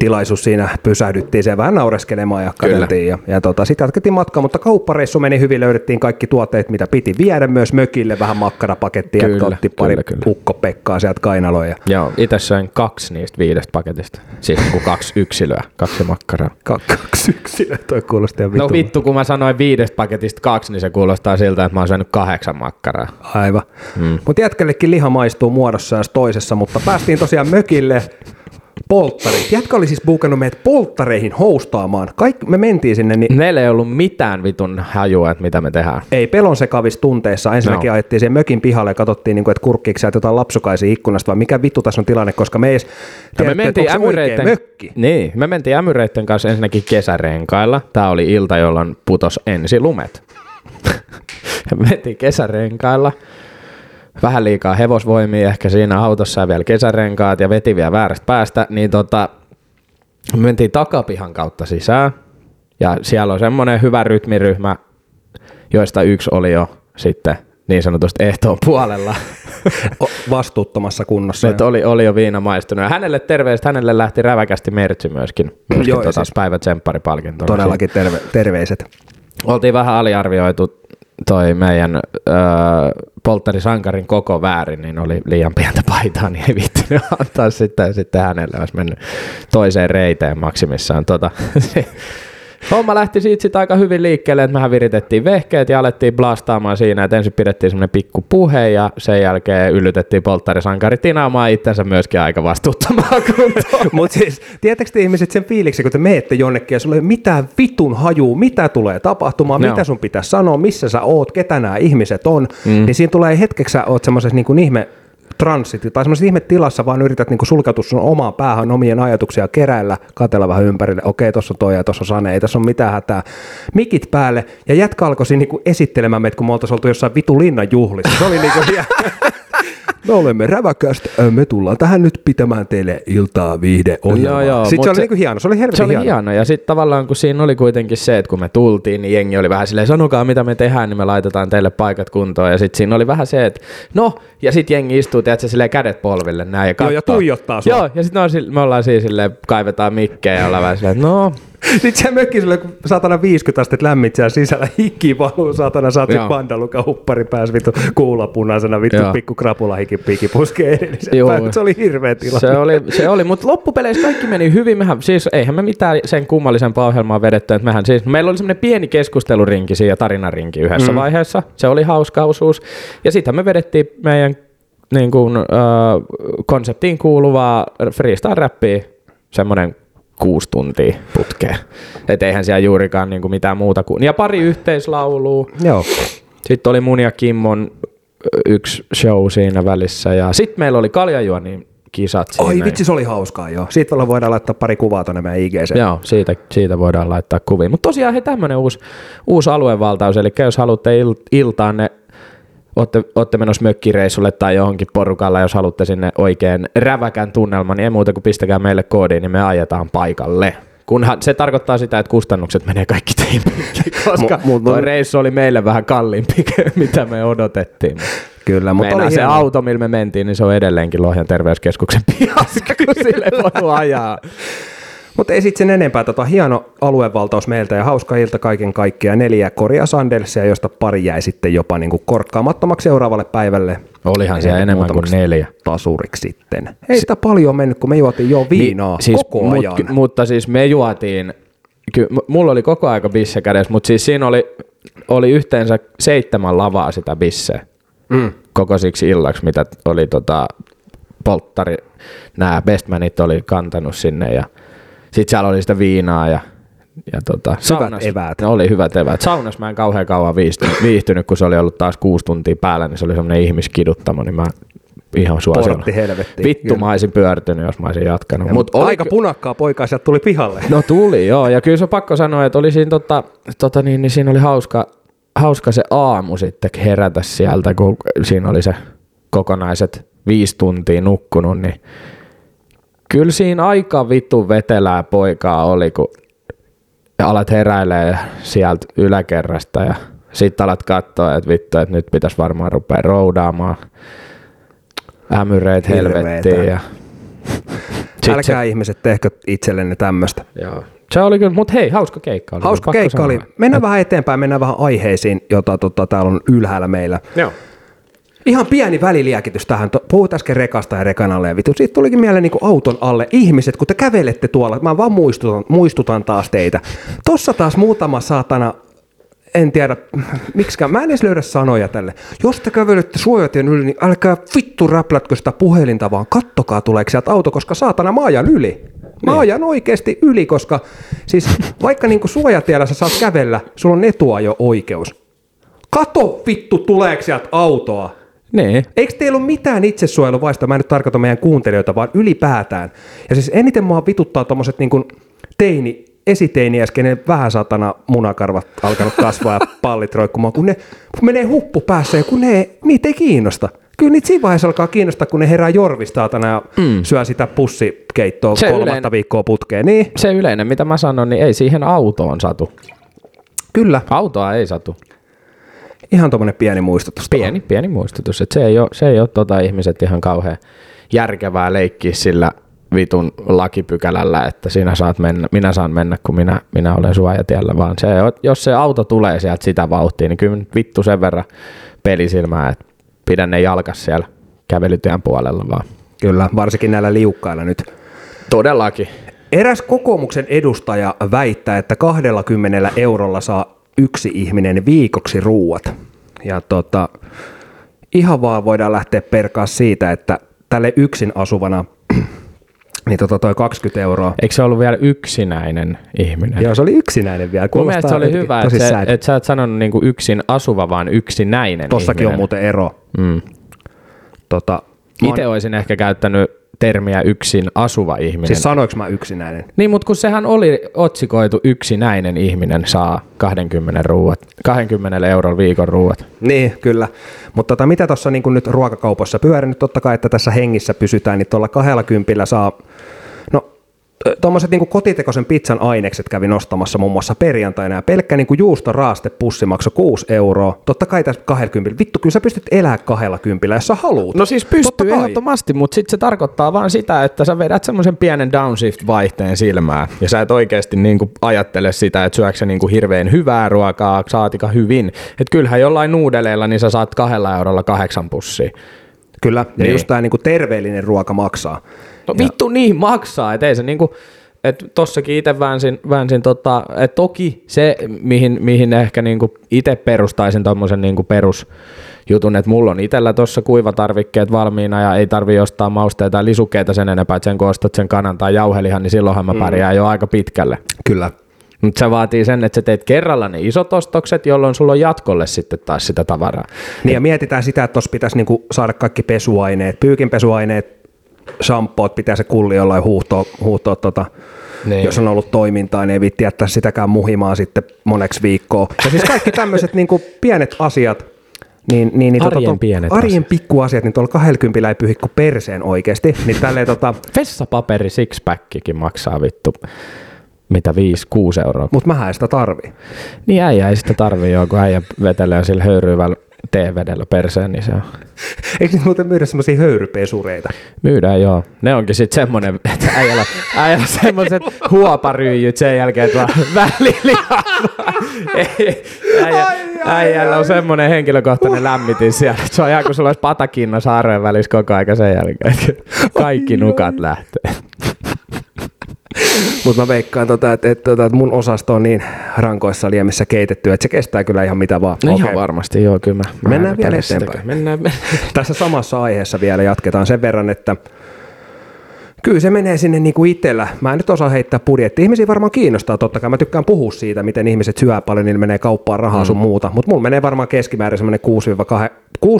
Tilaisuus siinä pysähdyttiin se vähän naureskelemaan ja katseltiin. Ja, ja tota, sitten jatkettiin matkaa, mutta kauppareissu meni hyvin, löydettiin kaikki tuotteet, mitä piti viedä myös mökille, vähän makkarapakettia, Kyllä, otti pari kyllä, kyllä. sieltä kainaloja. Joo, itse söin kaksi niistä viidestä paketista. Siis kuin kaksi yksilöä, kaksi makkaraa. Ka- kaksi yksilöä, toi kuulosti ihan No vittu. vittu, kun mä sanoin viidestä paketista kaksi, niin se kuulostaa siltä, että mä oon syönyt kahdeksan makkaraa. Aivan. Mm. Mutta jätkällekin liha maistuu muodossa ja toisessa, mutta päästiin tosiaan mökille polttarit. Jätkä oli siis buukannut meidät polttareihin houstaamaan. Kaikki, me mentiin sinne, niin Meillä ei ollut mitään vitun hajua, että mitä me tehdään. ei pelon sekavis tunteessa. Ensinnäkin No. no. ajettiin siihen mökin pihalle ja katsottiin, niin kuin, että kurkkiiko sieltä jotain lapsukaisia ikkunasta, vai mikä vittu tässä on tilanne, koska me ei edes Ja me tiedetty, että mentiin ämyreitten, mökki. niin, me mentiin ämyreitten kanssa ensinnäkin kesärenkailla. Tämä oli ilta, jolloin putos ensi lumet. me mentiin kesärenkailla. Vähän liikaa hevosvoimia ehkä siinä autossa ja vielä kesärenkaat ja veti vielä väärästä päästä, niin tota, me mentiin takapihan kautta sisään. Ja siellä on semmoinen hyvä rytmiryhmä, joista yksi oli jo sitten niin sanotusti ehtoon puolella. Vastuuttomassa kunnossa. Että oli, oli jo viina maistunut. Ja hänelle terveistä, hänelle lähti räväkästi mertsi myöskin. myöskin Joo, tota, siis- päivä tsemparipalkinto. Todellakin terve, terveiset. Oltiin vähän aliarvioitu toi meidän öö, polttarisankarin koko väärin, niin oli liian pientä paitaa, niin ei viittinyt antaa sitten, sitten hänelle, olisi mennyt toiseen reiteen maksimissaan. Tota, se, homma lähti siitä sitten aika hyvin liikkeelle, että mehän viritettiin vehkeet ja alettiin blastaamaan siinä, että ensin pidettiin semmoinen pikku puhe ja sen jälkeen yllytettiin polttarisankari tinaamaan itsensä myöskin aika vastuuttomaan kuntoon. Mutta siis, tiedättekö te ihmiset sen fiiliksi, kun te meette jonnekin ja sulla ei ole mitään vitun hajuu, mitä tulee tapahtumaan, Joo. mitä sun pitäisi sanoa, missä sä oot, ketä nämä ihmiset on, mm. niin siinä tulee hetkeksi sä oot semmoisessa niin ihme transit, tai semmoisessa ihme tilassa, vaan yrität niin kuin sulkeutua sun omaan päähän omien ajatuksia keräillä, katella vähän ympärille, okei, tuossa on toi ja tuossa Sane, ei tässä ole mitään hätää. Mikit päälle, ja jätkä alkoi niin kuin esittelemään meitä, kun me oltaisiin oltu jossain vitu linnan juhlissa. Se oli niin kuin Me olemme räväkästä, me tullaan tähän nyt pitämään teille iltaa viihde Joo, joo, Sitten se oli se- niinku hieno, se oli helvetin Se oli hieno. hieno. Ja sitten tavallaan kun siinä oli kuitenkin se, että kun me tultiin, niin jengi oli vähän silleen, sanokaa mitä me tehdään, niin me laitetaan teille paikat kuntoon. Ja sitten siinä oli vähän se, että no, ja sitten jengi istuu, tiedätkö, silleen kädet polville näin ja Joo, ja tuijottaa sua. Joo, ja sitten sille- me ollaan siis silleen, kaivetaan mikkejä ja ollaan vähän silleen, no, Sitten se mökki sulle, kun saatana 50 astetta lämmitsää sisällä, hikki valuu, saatana saat Joo. pandaluka huppari pääs vittu kuulapunaisena, vittu Joo. pikku krapula hiki piiki puskee edellisen Joo. päivän. Se oli hirveä tilanne. Se oli, se oli mutta loppupeleissä kaikki meni hyvin. Mehän, siis eihän me mitään sen kummallisempaa ohjelmaa vedetty. Että mehän siis, meillä oli semmoinen pieni keskustelurinki ja tarinarinki yhdessä mm. vaiheessa. Se oli hauska osuus. Ja sitten me vedettiin meidän niin kuin, äh, konseptiin kuuluvaa freestyle-räppiä, semmoinen kuusi tuntia putkeen. Että eihän siellä juurikaan niin kuin mitään muuta kuin... Ja pari yhteislaulua. Joo. Sitten oli mun ja Kimmon yksi show siinä välissä ja sitten meillä oli kaljajuonin kisat siinä. Oi vitsi, se oli hauskaa joo. Siitä voidaan laittaa pari kuvaa tonne meidän IGC. Joo, siitä, siitä voidaan laittaa kuvia. Mutta tosiaan he tämmöinen uusi, uusi aluevaltaus, eli jos haluatte il, iltaan ne, ootte, ootte menossa mökkireissulle tai johonkin porukalla, jos haluatte sinne oikein räväkän tunnelman, niin ei muuta kuin pistäkää meille koodiin, niin me ajetaan paikalle. Kunhan se tarkoittaa sitä, että kustannukset menee kaikki teille, koska Mu- mu- tuo reissu oli meille vähän kalliimpi, mitä me odotettiin. Kyllä, mutta oli se hieno. auto, millä me mentiin, niin se on edelleenkin Lohjan terveyskeskuksen pihassa, kun sille voi ajaa. Mutta ei sitten sen enempää. Tota, hieno aluevaltaus meiltä ja hauska ilta kaiken kaikkiaan. Neljä koria sandelsia, josta pari jäi sitten jopa niinku korkkaamattomaksi seuraavalle päivälle. Olihan siellä enemmän kuin neljä. Tasuriksi sitten. Ei sitä paljon mennyt, kun me juotiin jo viinaa Niin, siis, koko mut, ajan. ky- mutta siis me juotiin, ky, mulla oli koko aika bisse kädessä, mutta siis siinä oli, oli yhteensä seitsemän lavaa sitä bisseä Mm. koko siksi illaksi, mitä oli tota, polttari, nämä bestmanit oli kantanut sinne ja sitten siellä oli sitä viinaa ja ja tota, saunas, eväät. Ne oli hyvät eväät. Saunas mä en kauhean kauan viihtynyt, viihtynyt, kun se oli ollut taas kuusi tuntia päällä, niin se oli semmoinen ihmiskiduttamo, niin mä ihan suosin. Vittu Kyllä. mä olisin pyörtynyt, jos mä olisin jatkanut. Mut Mutta oli aika punakkaa poikaa sieltä tuli pihalle. No tuli, joo. Ja kyllä se on pakko sanoa, että oli siinä, tota, tota niin, niin siinä oli hauska, hauska se aamu sitten herätä sieltä, kun siinä oli se kokonaiset viisi tuntia nukkunut, niin kyllä siinä aika vittu vetelää poikaa oli, kun alat heräilee sieltä yläkerrasta ja sitten alat katsoa, että vittu, että nyt pitäisi varmaan rupea roudaamaan ämyreet helvettiin ja Älkää ihmiset tehkö itsellenne tämmöistä. Joo. Se oli kyllä, mutta hei, hauska keikka oli. Hauska keikka sanoa. oli. Mennään vähän eteenpäin, mennään vähän aiheisiin, jota tota, täällä on ylhäällä meillä. Joo. Ihan pieni väliliäkitys tähän. Puhuit äsken rekasta ja rekan alle ja vitu. Siitä tulikin mieleen niin auton alle. Ihmiset, kun te kävelette tuolla, mä vaan muistutan, muistutan taas teitä. Tossa taas muutama saatana, en tiedä miksikään, mä en edes löydä sanoja tälle. Jos te kävelette suojatien yli, niin älkää vittu räplätkö sitä puhelinta, vaan kattokaa tuleeko sieltä auto, koska saatana mä ajan yli. Mä ajan oikeasti yli, koska siis vaikka niinku suojatiellä sä saat kävellä, sulla on etuajo-oikeus. Kato vittu, tuleeko sieltä autoa. Niin. Eikö teillä ole mitään itsesuojeluvaista? Mä en nyt tarkoita meidän kuuntelijoita, vaan ylipäätään. Ja siis eniten mua vituttaa tommoset niin kuin teini, esiteiniäs, kenen vähän satana munakarvat alkanut kasvaa ja pallit roikkumaan, kun ne kun menee huppu päässä ja kun ne, niitä ei kiinnosta. Kyllä niitä siinä vaiheessa alkaa kiinnostaa, kun ne herää jorvista ja mm. syö sitä pussikeittoa Se kolmatta yleinen- viikkoa putkeen. Niin, Se yleinen, mitä mä sanon, niin ei siihen autoon satu. kyllä. Autoa ei satu. Ihan tuommoinen pieni muistutus. tuohon. Pieni, pieni muistutus, että se ei ole, se ei ole tota ihmiset ihan kauhean järkevää leikkiä sillä vitun lakipykälällä, että sinä saat mennä, minä saan mennä, kun minä, minä olen suojatiellä, vaan se, jos se auto tulee sieltä sitä vauhtia, niin kyllä vittu sen verran pelisilmää, että pidän ne jalkas siellä kävelytien puolella vaan. Kyllä, varsinkin näillä liukkailla nyt. Todellakin. Eräs kokoomuksen edustaja väittää, että 20 eurolla saa yksi ihminen viikoksi ruuat. Ja tota, ihan vaan voidaan lähteä perkaa siitä, että tälle yksin asuvana, niin tota toi 20 euroa. Eikö se ollut vielä yksinäinen ihminen? Joo, se oli yksinäinen vielä. Mun mielestä se oli hyvä, että, sad. että sä et sanonut niinku yksin asuva, vaan yksinäinen Tossakin ihminen. on muuten ero. Mm. Tota, Itse olisin ehkä käyttänyt termiä yksin asuva ihminen. Siis sanoinko mä yksinäinen? Niin, mutta kun sehän oli otsikoitu yksinäinen ihminen saa 20 ruuat, 20 euron viikon ruuat. Niin, kyllä. Mutta tota, mitä tuossa niin nyt ruokakaupassa pyörinyt, totta kai, että tässä hengissä pysytään, niin tuolla kahdella kympillä saa, no tuommoiset niin kotitekoisen pizzan ainekset kävi nostamassa muun muassa perjantaina, ja pelkkä niin juustoraaste pussi maksoi 6 euroa. Totta kai tässä 20, vittu, kyllä sä pystyt elää kahdella kympillä, jos sä haluut. No siis pystyy ehdottomasti, mutta sitten se tarkoittaa vaan sitä, että sä vedät semmoisen pienen downshift-vaihteen silmään, ja sä et oikeasti niinku ajattele sitä, että syöksä niinku hirveän hyvää ruokaa, saatika hyvin. Että kyllähän jollain nuudeleilla, niin sä saat kahdella eurolla kahdeksan pussia. Kyllä, ja Niin. niin. just tämä niin terveellinen ruoka maksaa. No vittu niin maksaa, et ei se niinku, että tossakin itse väänsin, väänsin tota, et toki se, mihin, mihin ehkä niinku itse perustaisin tommosen niinku perusjutun, että mulla on itsellä tuossa kuivatarvikkeet valmiina ja ei tarvi ostaa mausteita tai lisukkeita sen enempää, että sen kun ostat sen kanan tai jauhelihan, niin silloinhan mä pärjään jo aika pitkälle. Kyllä. Mutta se vaatii sen, että sä teet kerralla ne isot ostokset, jolloin sulla on jatkolle sitten taas sitä tavaraa. Niin ja mietitään sitä, että tuossa pitäisi niinku saada kaikki pesuaineet, pyykinpesuaineet, shampoot, pitää se kulli jollain huuhtoa, huuhtoa tota, Niin. niin. jos on ollut toimintaa, niin ei vitti jättää sitäkään muhimaan sitten moneksi viikkoa. Ja siis kaikki tämmöiset niinku pienet asiat, niin, niin, niin Arjen tuon- pienet arjen pikkuasiat, niin tuolla 20 ei pyhi kuin perseen oikeasti. Niin tälleen tota, Vessapaperi sixpackikin maksaa vittu, mitä 5-6 euroa. mutta mä en sitä tarvii. Niin äijä ei sitä tarvii joo, kun äijä vetelee sillä höyryvällä teevedellä perseen, niin se on. Eikö niitä muuten myydä semmoisia höyrypesureita? Myydään joo. Ne onkin sitten semmonen, että äijällä, äijällä semmoset huoparyyjyt sen jälkeen, että välillä. Äijä, äijällä on semmonen henkilökohtainen lämmitin siellä. että Se on ihan kuin sulla olisi patakinna saareen välissä koko aika sen jälkeen. Kaikki nukat lähtee. Mutta mä veikkaan, tota, että, että, että mun osasto on niin rankoissa liemissä keitetty, että se kestää kyllä ihan mitä vaan. No Okei. ihan varmasti, joo, kyllä mä. mä Mennään en vielä eteenpäin. sitäkään. Mennään, Tässä samassa aiheessa vielä jatketaan sen verran, että kyllä se menee sinne niin kuin itsellä. Mä en nyt osaa heittää budjetti. Ihmisiä varmaan kiinnostaa totta kai. Mä tykkään puhua siitä, miten ihmiset syö paljon, niin menee kauppaan rahaa mm. sun muuta. Mutta mulla menee varmaan keskimäärin semmoinen 60-100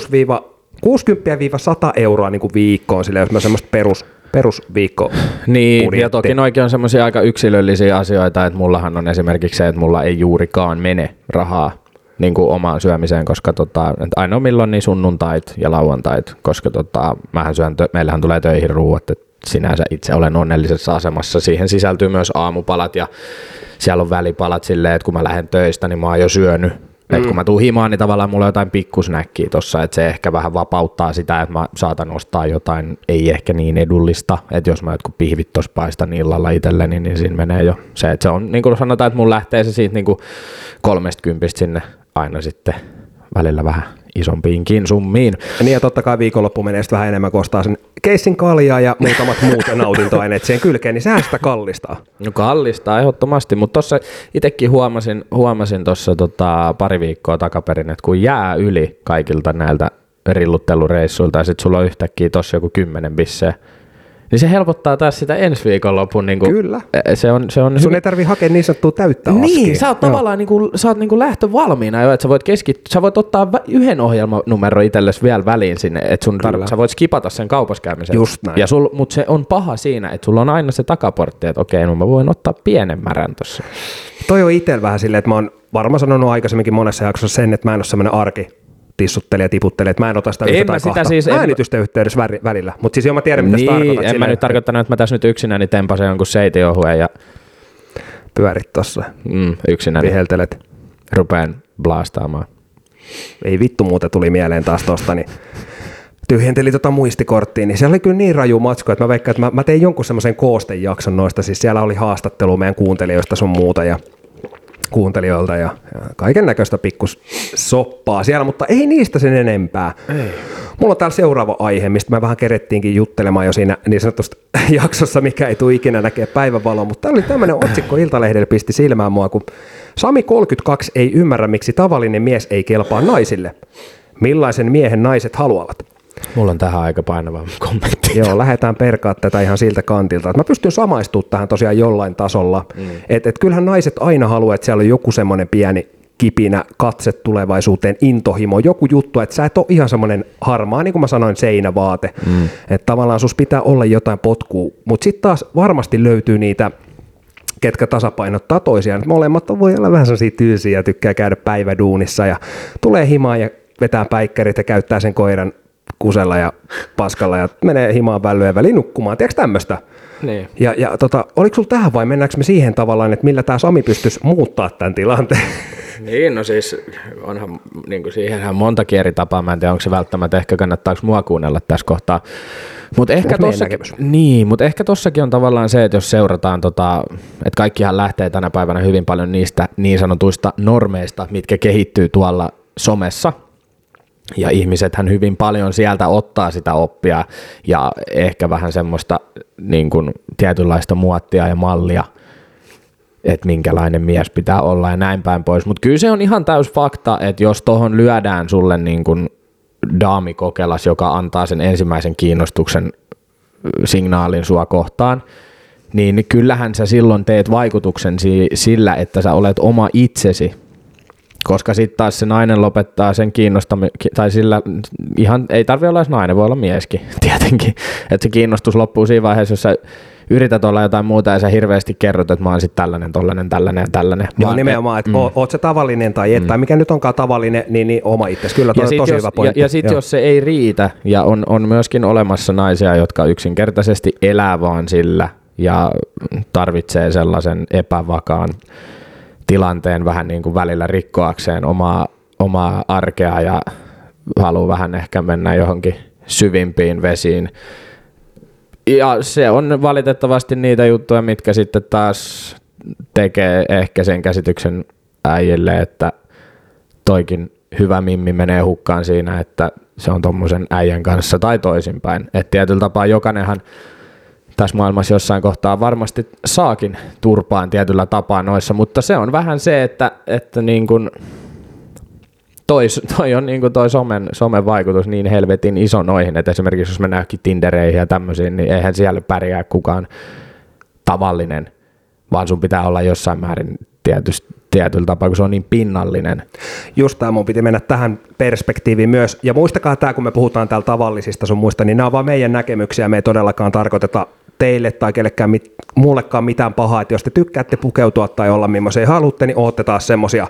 euroa niin kuin viikkoon, sille jos mä semmoista perus, perusviikko Niin, budjetti. ja toki noikin on semmoisia aika yksilöllisiä asioita, että mullahan on esimerkiksi se, että mulla ei juurikaan mene rahaa niin kuin omaan syömiseen, koska tota, ainoa milloin niin sunnuntait ja lauantait, koska tota, mähän syön, tö- meillähän tulee töihin ruuat, että sinänsä itse olen onnellisessa asemassa. Siihen sisältyy myös aamupalat ja siellä on välipalat silleen, että kun mä lähden töistä, niin mä oon jo syönyt. Mm. Et kun mä tuun himaan, niin tavallaan mulla on jotain pikkusnäkkiä tossa, että se ehkä vähän vapauttaa sitä, että mä saatan ostaa jotain ei ehkä niin edullista, että jos mä jotkut pihvit tuossa paistan illalla itselleni, niin siinä menee jo se, että se on, niin kuin sanotaan, että mun lähtee se siitä niin kuin kolmestakymppistä sinne aina sitten välillä vähän isompiinkin summiin. Ja niin ja totta kai viikonloppu menee sitten vähän enemmän, kun ostaa sen keissin kaljaa ja muutamat muut nautintoaineet siihen kylkeen, niin sehän sitä kallistaa. No kallistaa ehdottomasti, mutta tuossa itsekin huomasin, huomasin tuossa tota, pari viikkoa takaperin, että kun jää yli kaikilta näiltä rilluttelureissuilta ja sitten sulla on yhtäkkiä tuossa joku kymmenen bisseä, niin se helpottaa taas sitä ensi viikonlopun. Niin kuin, Kyllä. Se on, se on Sun hyvin- ei tarvi hakea niin sanottua täyttä niin, askia. sä oot Joo. tavallaan niinku, sä oot niinku lähtö valmiina jo, että sä voit keskittyä, sä voit ottaa yhden ohjelmanumero itsellesi vielä väliin sinne, että sun tar- sä voit skipata sen kaupaskäymisen. Just näin. Ja sul, mut se on paha siinä, että sulla on aina se takaportti, että okei, no mä voin ottaa pienen märän tossa. Toi on itsellä vähän silleen, että mä oon varmaan sanonut aikaisemminkin monessa jaksossa sen, että mä en ole semmoinen arki tissuttelija, tiputtelija, että mä en ota sitä En yhtä mä tai sitä kahta siis- en mä- äänitysten yhteydessä väri- välillä. Mutta siis joo, mä tiedän, mitä Niin, tarkoitat. en mä silleen, nyt tarkoittanut, että mä tässä nyt yksinäni tempasen jonkun seitiohuen ja Pyörit tossa, mm, yksinäni viheltelet. rupeen blastaamaan. ei vittu muuta tuli mieleen taas tosta, niin tyhjenteli tota muistikorttia, niin siellä oli kyllä niin raju matsku, että mä veikkaan, että mä, mä tein jonkun semmoisen koostejakson noista, siis siellä oli haastattelu meidän kuuntelijoista sun muuta ja kuuntelijoilta ja, ja kaiken näköistä pikkus soppaa siellä, mutta ei niistä sen enempää. Ei. Mulla on täällä seuraava aihe, mistä me vähän kerettiinkin juttelemaan jo siinä niin sanotusta jaksossa, mikä ei tule ikinä näkee päivävaloa, mutta tää oli tämmöinen otsikko Iltalehdellä pisti silmään mua, kun Sami 32 ei ymmärrä, miksi tavallinen mies ei kelpaa naisille. Millaisen miehen naiset haluavat? Mulla on tähän aika painava kommentti. Joo, lähdetään perkaa tätä ihan siltä kantilta. Että mä pystyn samaistumaan tähän tosiaan jollain tasolla. Mm. Että et kyllähän naiset aina haluaa, että siellä on joku semmoinen pieni kipinä, katse tulevaisuuteen, intohimo, joku juttu, että sä et ole ihan semmoinen harmaa, niin kuin mä sanoin, seinävaate. Mm. Että tavallaan sus pitää olla jotain potkua, mutta sitten taas varmasti löytyy niitä ketkä tasapainottaa toisiaan. Molemmat voi olla vähän sellaisia tyysiä ja tykkää käydä päiväduunissa ja tulee himaan ja vetää päikkärit ja käyttää sen koiran kusella ja paskalla ja menee himaan vällyjen väliin nukkumaan. Tiedätkö tämmöistä? Niin. Ja, ja tota, oliko sulla tähän vai mennäänkö me siihen tavallaan, että millä tämä Sami pystyisi muuttaa tämän tilanteen? Niin, no siis onhan niin kuin siihenhän montakin eri tapaa, mä en tiedä onko se välttämättä, ehkä kannattaako mua kuunnella tässä kohtaa. Mutta ehkä, tossakin, niin, mut ehkä tossakin on tavallaan se, että jos seurataan, tota, että kaikkihan lähtee tänä päivänä hyvin paljon niistä niin sanotuista normeista, mitkä kehittyy tuolla somessa, ja ihmisethän hyvin paljon sieltä ottaa sitä oppia ja ehkä vähän semmoista niin kuin tietynlaista muottia ja mallia, että minkälainen mies pitää olla ja näin päin pois. Mutta kyllä se on ihan täys fakta, että jos tuohon lyödään sulle niin kuin daamikokelas, joka antaa sen ensimmäisen kiinnostuksen signaalin sua kohtaan, niin kyllähän sä silloin teet vaikutuksen sillä, että sä olet oma itsesi koska sitten taas se nainen lopettaa sen kiinnostamisen, tai sillä ihan, ei tarvi olla edes nainen, voi olla mieskin tietenkin, että se kiinnostus loppuu siinä vaiheessa, jos sä yrität olla jotain muuta ja sä hirveästi kerrot, että mä oon sitten tällainen, tollainen, tällainen ja tällainen. Joo, Vaan, nimenomaan, että mm. oot se tavallinen tai et, mm. tai mikä nyt onkaan tavallinen, niin, niin oma itse. Kyllä toi on tosi jos, hyvä pointti. Ja, ja sitten jos se ei riitä, ja on, on myöskin olemassa naisia, jotka yksinkertaisesti elää vaan sillä ja tarvitsee sellaisen epävakaan tilanteen vähän niin kuin välillä rikkoakseen omaa, omaa arkea ja haluaa vähän ehkä mennä johonkin syvimpiin vesiin. Ja se on valitettavasti niitä juttuja, mitkä sitten taas tekee ehkä sen käsityksen äijille, että toikin hyvä mimmi menee hukkaan siinä, että se on tuommoisen äijän kanssa tai toisinpäin. Että tietyllä tapaa jokainenhan tässä maailmassa jossain kohtaa varmasti saakin turpaan tietyllä tapaa noissa, mutta se on vähän se, että, että niin kuin toi, toi on niin kuin toi somen, somen vaikutus niin helvetin iso noihin, että esimerkiksi jos mennään Tindereihin ja tämmöisiin, niin eihän siellä pärjää kukaan tavallinen, vaan sun pitää olla jossain määrin tietysti tietyllä tapaa, kun se on niin pinnallinen. Just tämä mun piti mennä tähän perspektiiviin myös. Ja muistakaa tämä, kun me puhutaan täällä tavallisista sun muista, niin nämä on vaan meidän näkemyksiä. Me ei todellakaan tarkoiteta teille tai kellekään mit, muullekaan mitään pahaa, että jos te tykkäätte pukeutua tai olla millaisia haluatte, niin ootte taas semmosia.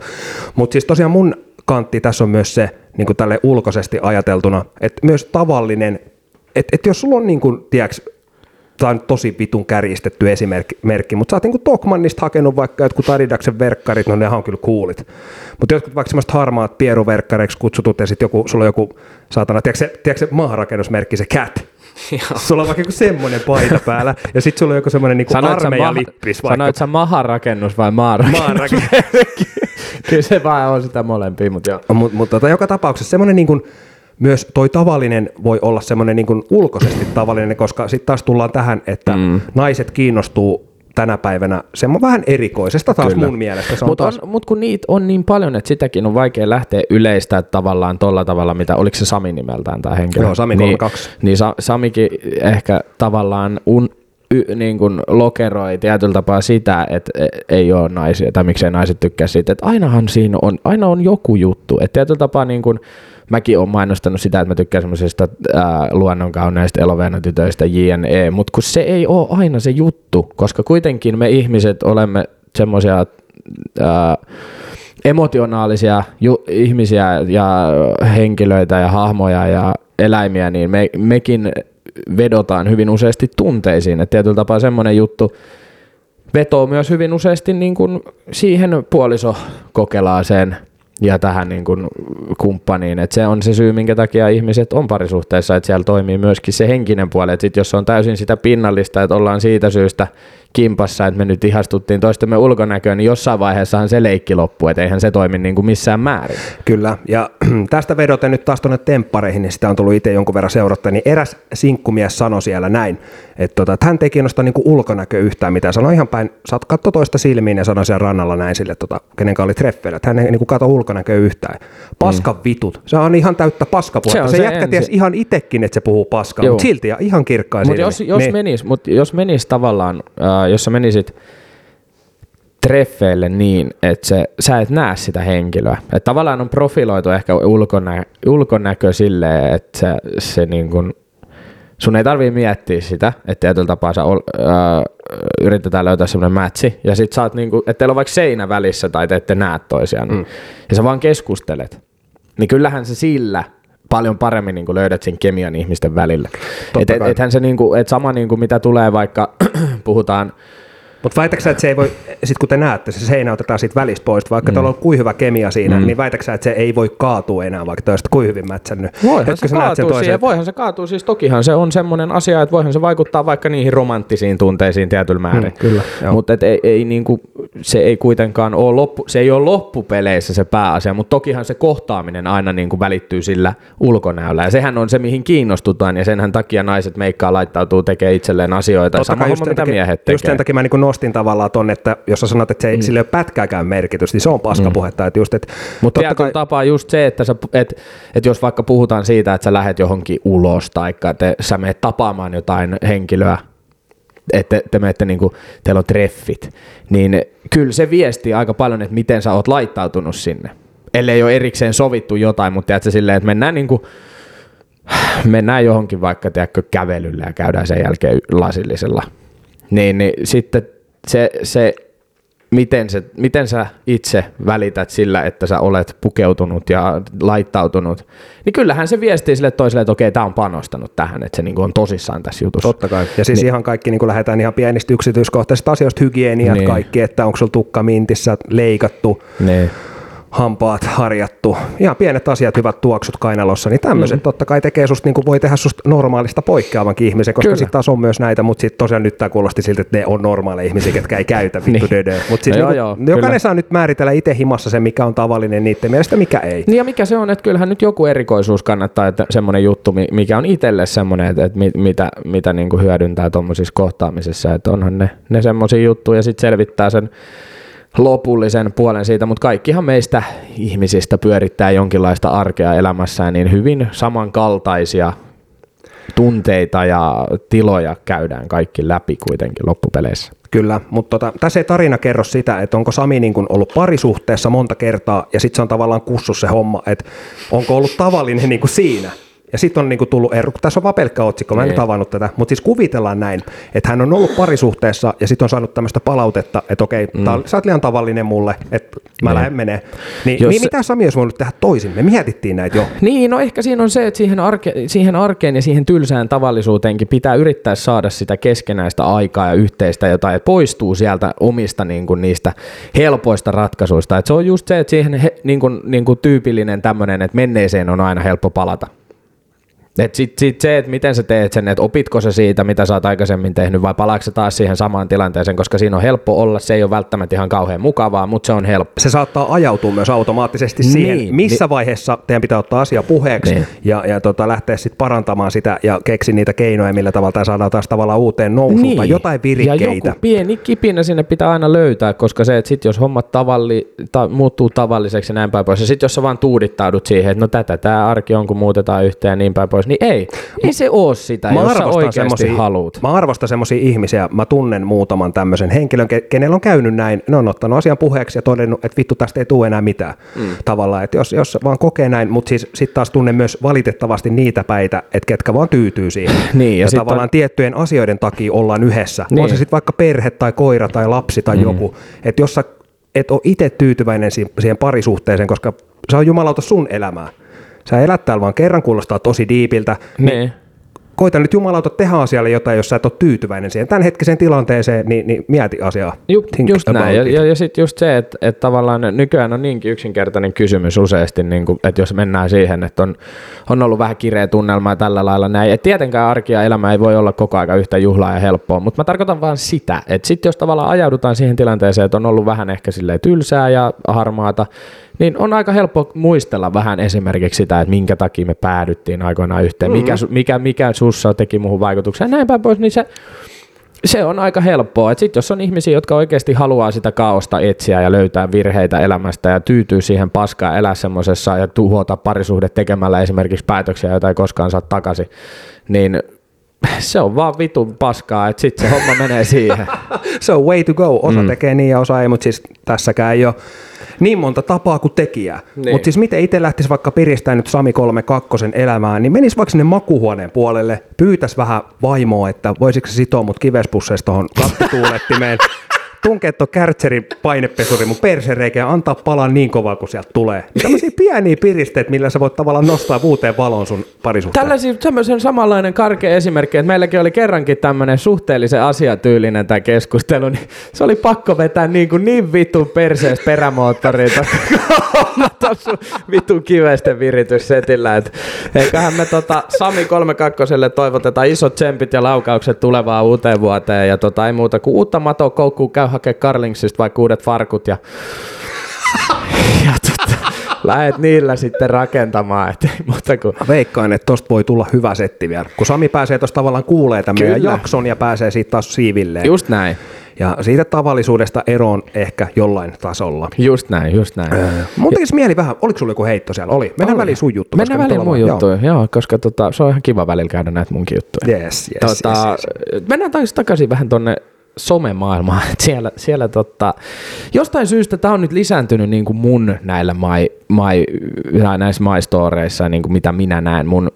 Mutta siis tosiaan mun kantti tässä on myös se, niin kuin tälle ulkoisesti ajateltuna, että myös tavallinen, että, että jos sulla on niin kuin, tiedätkö, tämä on tosi vitun kärjistetty esimerkki, mutta sä oot niin Tokmannista hakenut vaikka jotkut Adidaksen verkkarit, no ne on kyllä kuulit. Mutta jotkut vaikka semmoiset harmaat pieruverkkareiksi kutsutut ja sitten joku, sulla on joku, saatana, tiedätkö se, tiedätkö se maarakennusmerkki, se CAT, Sulla on vaikka joku semmoinen paita päällä, ja sitten sulla on joku semmoinen niinku armeijalippis. Vaikka. Sanoit sä maharakennus vai maarakennus? maarakennus. Kyllä se vaan on sitä molempia, mutta joo. Mutta mut, tota, joka tapauksessa semmoinen niin myös toi tavallinen voi olla semmoinen niin ulkoisesti tavallinen, koska sitten taas tullaan tähän, että mm. naiset kiinnostuu tänä päivänä se on vähän erikoisesta taas Kyllä. mun mielestä. Mutta taas... mut kun niitä on niin paljon, että sitäkin on vaikea lähteä yleistä tavallaan tuolla tavalla, mitä, oliko se Sami nimeltään tämä henkilö? Joo, Sami 32. Niin, niin Sa, Samikin ehkä tavallaan un, y, niin kuin lokeroi tietyllä tapaa sitä, että e, ei ole naisia, tai miksei naiset tykkää siitä, että ainahan siinä on, aina on joku juttu, että tietyllä tapaa niin kuin, mäkin olen mainostanut sitä, että mä tykkään semmoisista luonnonkauneista eloveenotytöistä JNE, mutta kun se ei ole aina se juttu, koska kuitenkin me ihmiset olemme semmoisia emotionaalisia ju- ihmisiä ja henkilöitä ja hahmoja ja eläimiä, niin me, mekin vedotaan hyvin useasti tunteisiin. Että tietyllä tapaa semmoinen juttu vetoo myös hyvin useasti niin kuin siihen puolisokokelaaseen ja tähän niin kuin kumppaniin. Et se on se syy, minkä takia ihmiset on parisuhteessa, että siellä toimii myöskin se henkinen puoli. Et sit jos on täysin sitä pinnallista, että ollaan siitä syystä kimpassa, että me nyt ihastuttiin toistemme ulkonäköön, niin jossain vaiheessahan se leikki loppuu, että eihän se toimi niin kuin missään määrin. Kyllä, ja tästä vedoten nyt taas tuonne temppareihin, niin sitä on tullut itse jonkun verran seurattua, niin eräs sinkkumies sanoi siellä näin, että, tota, että hän ei kiinnosta niin ulkonäkö yhtään mitään, sanoi ihan päin, saat katsoa toista silmiin ja sanoi siellä rannalla näin sille, tota, kenen oli treffeillä, että hän ei niin katso ulkonäkö yhtään. Paskan mm. vitut, se on ihan täyttä paskapuhetta, se, se, se jätkä ties ihan itekin, että se puhuu paskaa, mutta silti ja ihan kirkkain Mutta jos, jos, niin. menis, mut jos menis tavallaan, äh, jos sä menisit treffeille niin, että se, sä et näe sitä henkilöä. Et tavallaan on profiloitu ehkä ulkonä, ulkonäkö silleen, että se, se niin kun, sun ei tarvii miettiä sitä, että tietyllä tapaa sä ol, ää, yritetään löytää semmoinen matchi, ja sit sä oot niinku, että teillä on vaikka seinä välissä tai te ette näe toisiaan, mm. ja sä vaan keskustelet. Niin kyllähän se sillä paljon paremmin niin löydät sen kemian ihmisten välillä. Et, et, ethän se niin kuin, et sama niin kuin mitä tulee vaikka puhutaan mutta väitäksä, että se ei voi, sit kun te näette, se seinä otetaan siitä välistä pois, vaikka mm. teillä on kuin hyvä kemia siinä, mm. niin väitäksä, että se ei voi kaatua enää, vaikka te kuin hyvin mätsännyt. Voihan se, kaatuu siihen, voihan se kaatuu, siis tokihan se on semmoinen asia, että voihan se vaikuttaa vaikka niihin romanttisiin tunteisiin tietyllä määrin. Mm, kyllä, Mutta ei, ei niinku, se ei kuitenkaan ole, loppu, se ei ole loppupeleissä se pääasia, mutta tokihan se kohtaaminen aina niinku välittyy sillä ulkonäöllä. Ja sehän on se, mihin kiinnostutaan, ja senhän takia naiset meikkaa laittautuu tekemään itselleen asioita. Totta Sama homma, mitä miehet tekee. Just sen takia mä niin nostin tavallaan ton, että jos sä sanot, että se ei, mm. sille ei ole pätkääkään merkitystä, niin se on paskapuhetta. Mm. Että just, että Mutta tietyllä kai... tapaa just se, että, sä, että, että jos vaikka puhutaan siitä, että sä lähdet johonkin ulos tai että sä menet tapaamaan jotain henkilöä, että te menette niin kuin, teillä on treffit, niin kyllä se viestii aika paljon, että miten sä oot laittautunut sinne. Ellei ole erikseen sovittu jotain, mutta tiedätkö silleen, että mennään niin kuin, mennään johonkin vaikka tiedätkö, kävelyllä ja käydään sen jälkeen lasillisella. Niin, niin sitten se, se miten, se, miten sä itse välität sillä, että sä olet pukeutunut ja laittautunut, niin kyllähän se viestii sille toiselle, että okei, tämä on panostanut tähän, että se niin on tosissaan tässä jutussa. Totta kai. Ja siis niin. ihan kaikki, niin lähdetään ihan pienistä yksityiskohtaisista asioista, hygieniat niin. kaikki, että onko sulla tukka mintissä leikattu. Niin hampaat harjattu, ihan pienet asiat, hyvät tuoksut kainalossa, niin tämmöiset mm. totta kai tekee susta, niin kuin voi tehdä susta normaalista poikkeavankin ihmisen, koska sitten taas on myös näitä, mutta sitten tosiaan nyt tämä kuulosti siltä, että ne on normaaleja ihmisiä, ketkä ei käytä vittu niin. dödö. Mutta siis joo, niin, joo, jokainen kyllä. saa nyt määritellä itse himassa se, mikä on tavallinen niiden mielestä, mikä ei. Niin ja mikä se on, että kyllähän nyt joku erikoisuus kannattaa, että semmoinen juttu, mikä on itselle semmoinen, että, että mitä, mitä niin kuin hyödyntää tuommoisissa kohtaamisissa, että onhan ne, ne semmoisia juttuja ja sitten selvittää sen lopullisen puolen siitä, mutta kaikkihan meistä ihmisistä pyörittää jonkinlaista arkea elämässään, niin hyvin samankaltaisia tunteita ja tiloja käydään kaikki läpi kuitenkin loppupeleissä. Kyllä, mutta tota, tässä ei tarina kerro sitä, että onko Sami niin kuin ollut parisuhteessa monta kertaa ja sitten se on tavallaan kussus se homma, että onko ollut tavallinen niin kuin siinä. Ja sitten on niinku tullut ero, tässä on vaan pelkkä otsikko, mä en niin. tavannut tätä, mutta siis kuvitellaan näin, että hän on ollut parisuhteessa ja sitten on saanut tämmöistä palautetta, että okei, mm. tää, sä oot liian tavallinen mulle, että mä niin. lähden menee. Niin, Jos... niin mitä Sami olisi voinut tehdä toisin? Me mietittiin näitä jo. Niin, no ehkä siinä on se, että siihen, arke, siihen arkeen ja siihen tylsään tavallisuuteenkin pitää yrittää saada sitä keskenäistä aikaa ja yhteistä jotain, että poistuu sieltä omista niin kuin niistä helpoista ratkaisuista. Että se on just se, että siihen he, niin kuin, niin kuin tyypillinen tämmöinen, että menneeseen on aina helppo palata. Et sit, sit se, että miten sä teet sen, että opitko sä siitä, mitä sä oot aikaisemmin tehnyt, vai palaako sä taas siihen samaan tilanteeseen, koska siinä on helppo olla, se ei ole välttämättä ihan kauhean mukavaa, mutta se on helppo. Se saattaa ajautua myös automaattisesti niin, siihen, missä niin, vaiheessa teidän pitää ottaa asia puheeksi niin. ja, ja tota, lähteä sitten parantamaan sitä ja keksi niitä keinoja, millä tavalla tämä saadaan taas tavallaan uuteen nousuun niin. tai jotain virikkeitä. Ja joku pieni kipinä sinne pitää aina löytää, koska se, että sit jos hommat tavalli, ta, muuttuu tavalliseksi ja näin päin pois, ja sitten jos sä vaan tuudittaudut siihen, että no tätä tämä arki on, kun muutetaan yhteen ja niin päin pois, niin ei. Ei se oo sitä, mä jos sä oikeasti haluut. Mä arvostan semmoisia ihmisiä, mä tunnen muutaman tämmöisen henkilön, kenellä on käynyt näin, ne on ottanut asian puheeksi ja todennut, että vittu tästä ei tule enää mitään mm. tavallaan, että jos, jos vaan kokee näin, mutta siis sitten taas tunnen myös valitettavasti niitä päitä, että ketkä vaan tyytyy siihen. niin, ja, ja tavallaan on... tiettyjen asioiden takia ollaan yhdessä. Niin. On se sitten vaikka perhe tai koira tai lapsi tai mm. joku, että jos sä et ole itse tyytyväinen siihen parisuhteeseen, koska se on jumalauta sun elämää sä elät täällä vaan. Kerran, kuulostaa tosi diipiltä, niin, niin koita nyt jumalauta tehdä asialle jotain, jos sä et ole tyytyväinen siihen tämän hetkiseen tilanteeseen, niin, niin mieti asiaa. Ju, just näin. Ja, it. ja, ja sitten just se, että, että tavallaan nykyään on niinkin yksinkertainen kysymys useasti, niin kuin, että jos mennään siihen, että on, on ollut vähän kireä tunnelma ja tällä lailla näin. Et tietenkään arki ja elämä ei voi olla koko ajan yhtä juhlaa ja helppoa, mutta mä tarkoitan vaan sitä, että sitten jos tavallaan ajaudutaan siihen tilanteeseen, että on ollut vähän ehkä silleen tylsää ja harmaata, niin on aika helppo muistella vähän esimerkiksi sitä, että minkä takia me päädyttiin aikoinaan yhteen, mikä, su- mikä, mikä sussa teki muuhun vaikutuksen ja näin päin pois, niin se, se on aika helppoa. Sitten jos on ihmisiä, jotka oikeasti haluaa sitä kaosta etsiä ja löytää virheitä elämästä ja tyytyy siihen paskaan elää semmoisessa ja tuhota parisuhde tekemällä esimerkiksi päätöksiä, joita ei koskaan saa takaisin, niin se on vaan vitun paskaa, että sitten se homma menee siihen. Se on way to go. Osa mm. tekee niin ja osa ei, mutta siis tässäkään ei ole niin monta tapaa kuin tekijää. Niin. Mutta siis miten itse lähtisi vaikka piristämään nyt Sami 32 elämään, niin menisi vaikka sinne makuhuoneen puolelle, pyytäisi vähän vaimoa, että voisiko se sitoa mut kivespusseista tuohon kattituulettimeen, tunkea tuon kärtserin painepesuri mun persereikään ja antaa palaa niin kovaa kuin sieltä tulee. Tämmöisiä pieniä piristeet, millä sä voit tavallaan nostaa uuteen valoon sun parisuhteen. Tällaisia semmoisen samanlainen karkea esimerkki, että meilläkin oli kerrankin tämmöinen suhteellisen asiatyylinen tämä keskustelu, niin se oli pakko vetää niin, kuin niin vitun perseestä perämoottoriin tuossa vitun kivesten virityssetillä. Et eiköhän me tota Sami 32 toivotetaan isot tsempit ja laukaukset tulevaan uuteen vuoteen ja tota, ei muuta kuin uutta matoa koukkuu käy hakea Carlingsista vaikka uudet farkut ja, ja tota, lähet niillä sitten rakentamaan, et ei muuta kuin Mä veikkaan, että tosta voi tulla hyvä setti vielä. Kun Sami pääsee tosta tavallaan kuulee tämän meidän Kyllä. jakson ja pääsee siitä taas siivilleen. just näin. Ja siitä tavallisuudesta eroon ehkä jollain tasolla. Just näin, just näin. Mun tekisi mieli vähän, oliko sulla joku heitto siellä? Oli. Mennään väliin sun juttu. Mennään väliin mun juttuja, joo. joo, koska tota, se on ihan kiva välillä käydä näitä munkin juttuja. Yes, yes, tota, yes, yes. Mennään taas takaisin vähän tonne somemaailmaan. Et Siellä, siellä tota, jostain syystä tämä on nyt lisääntynyt niin kuin mun näillä my, my, näissä my storeissa, niin kuin mitä minä näen mun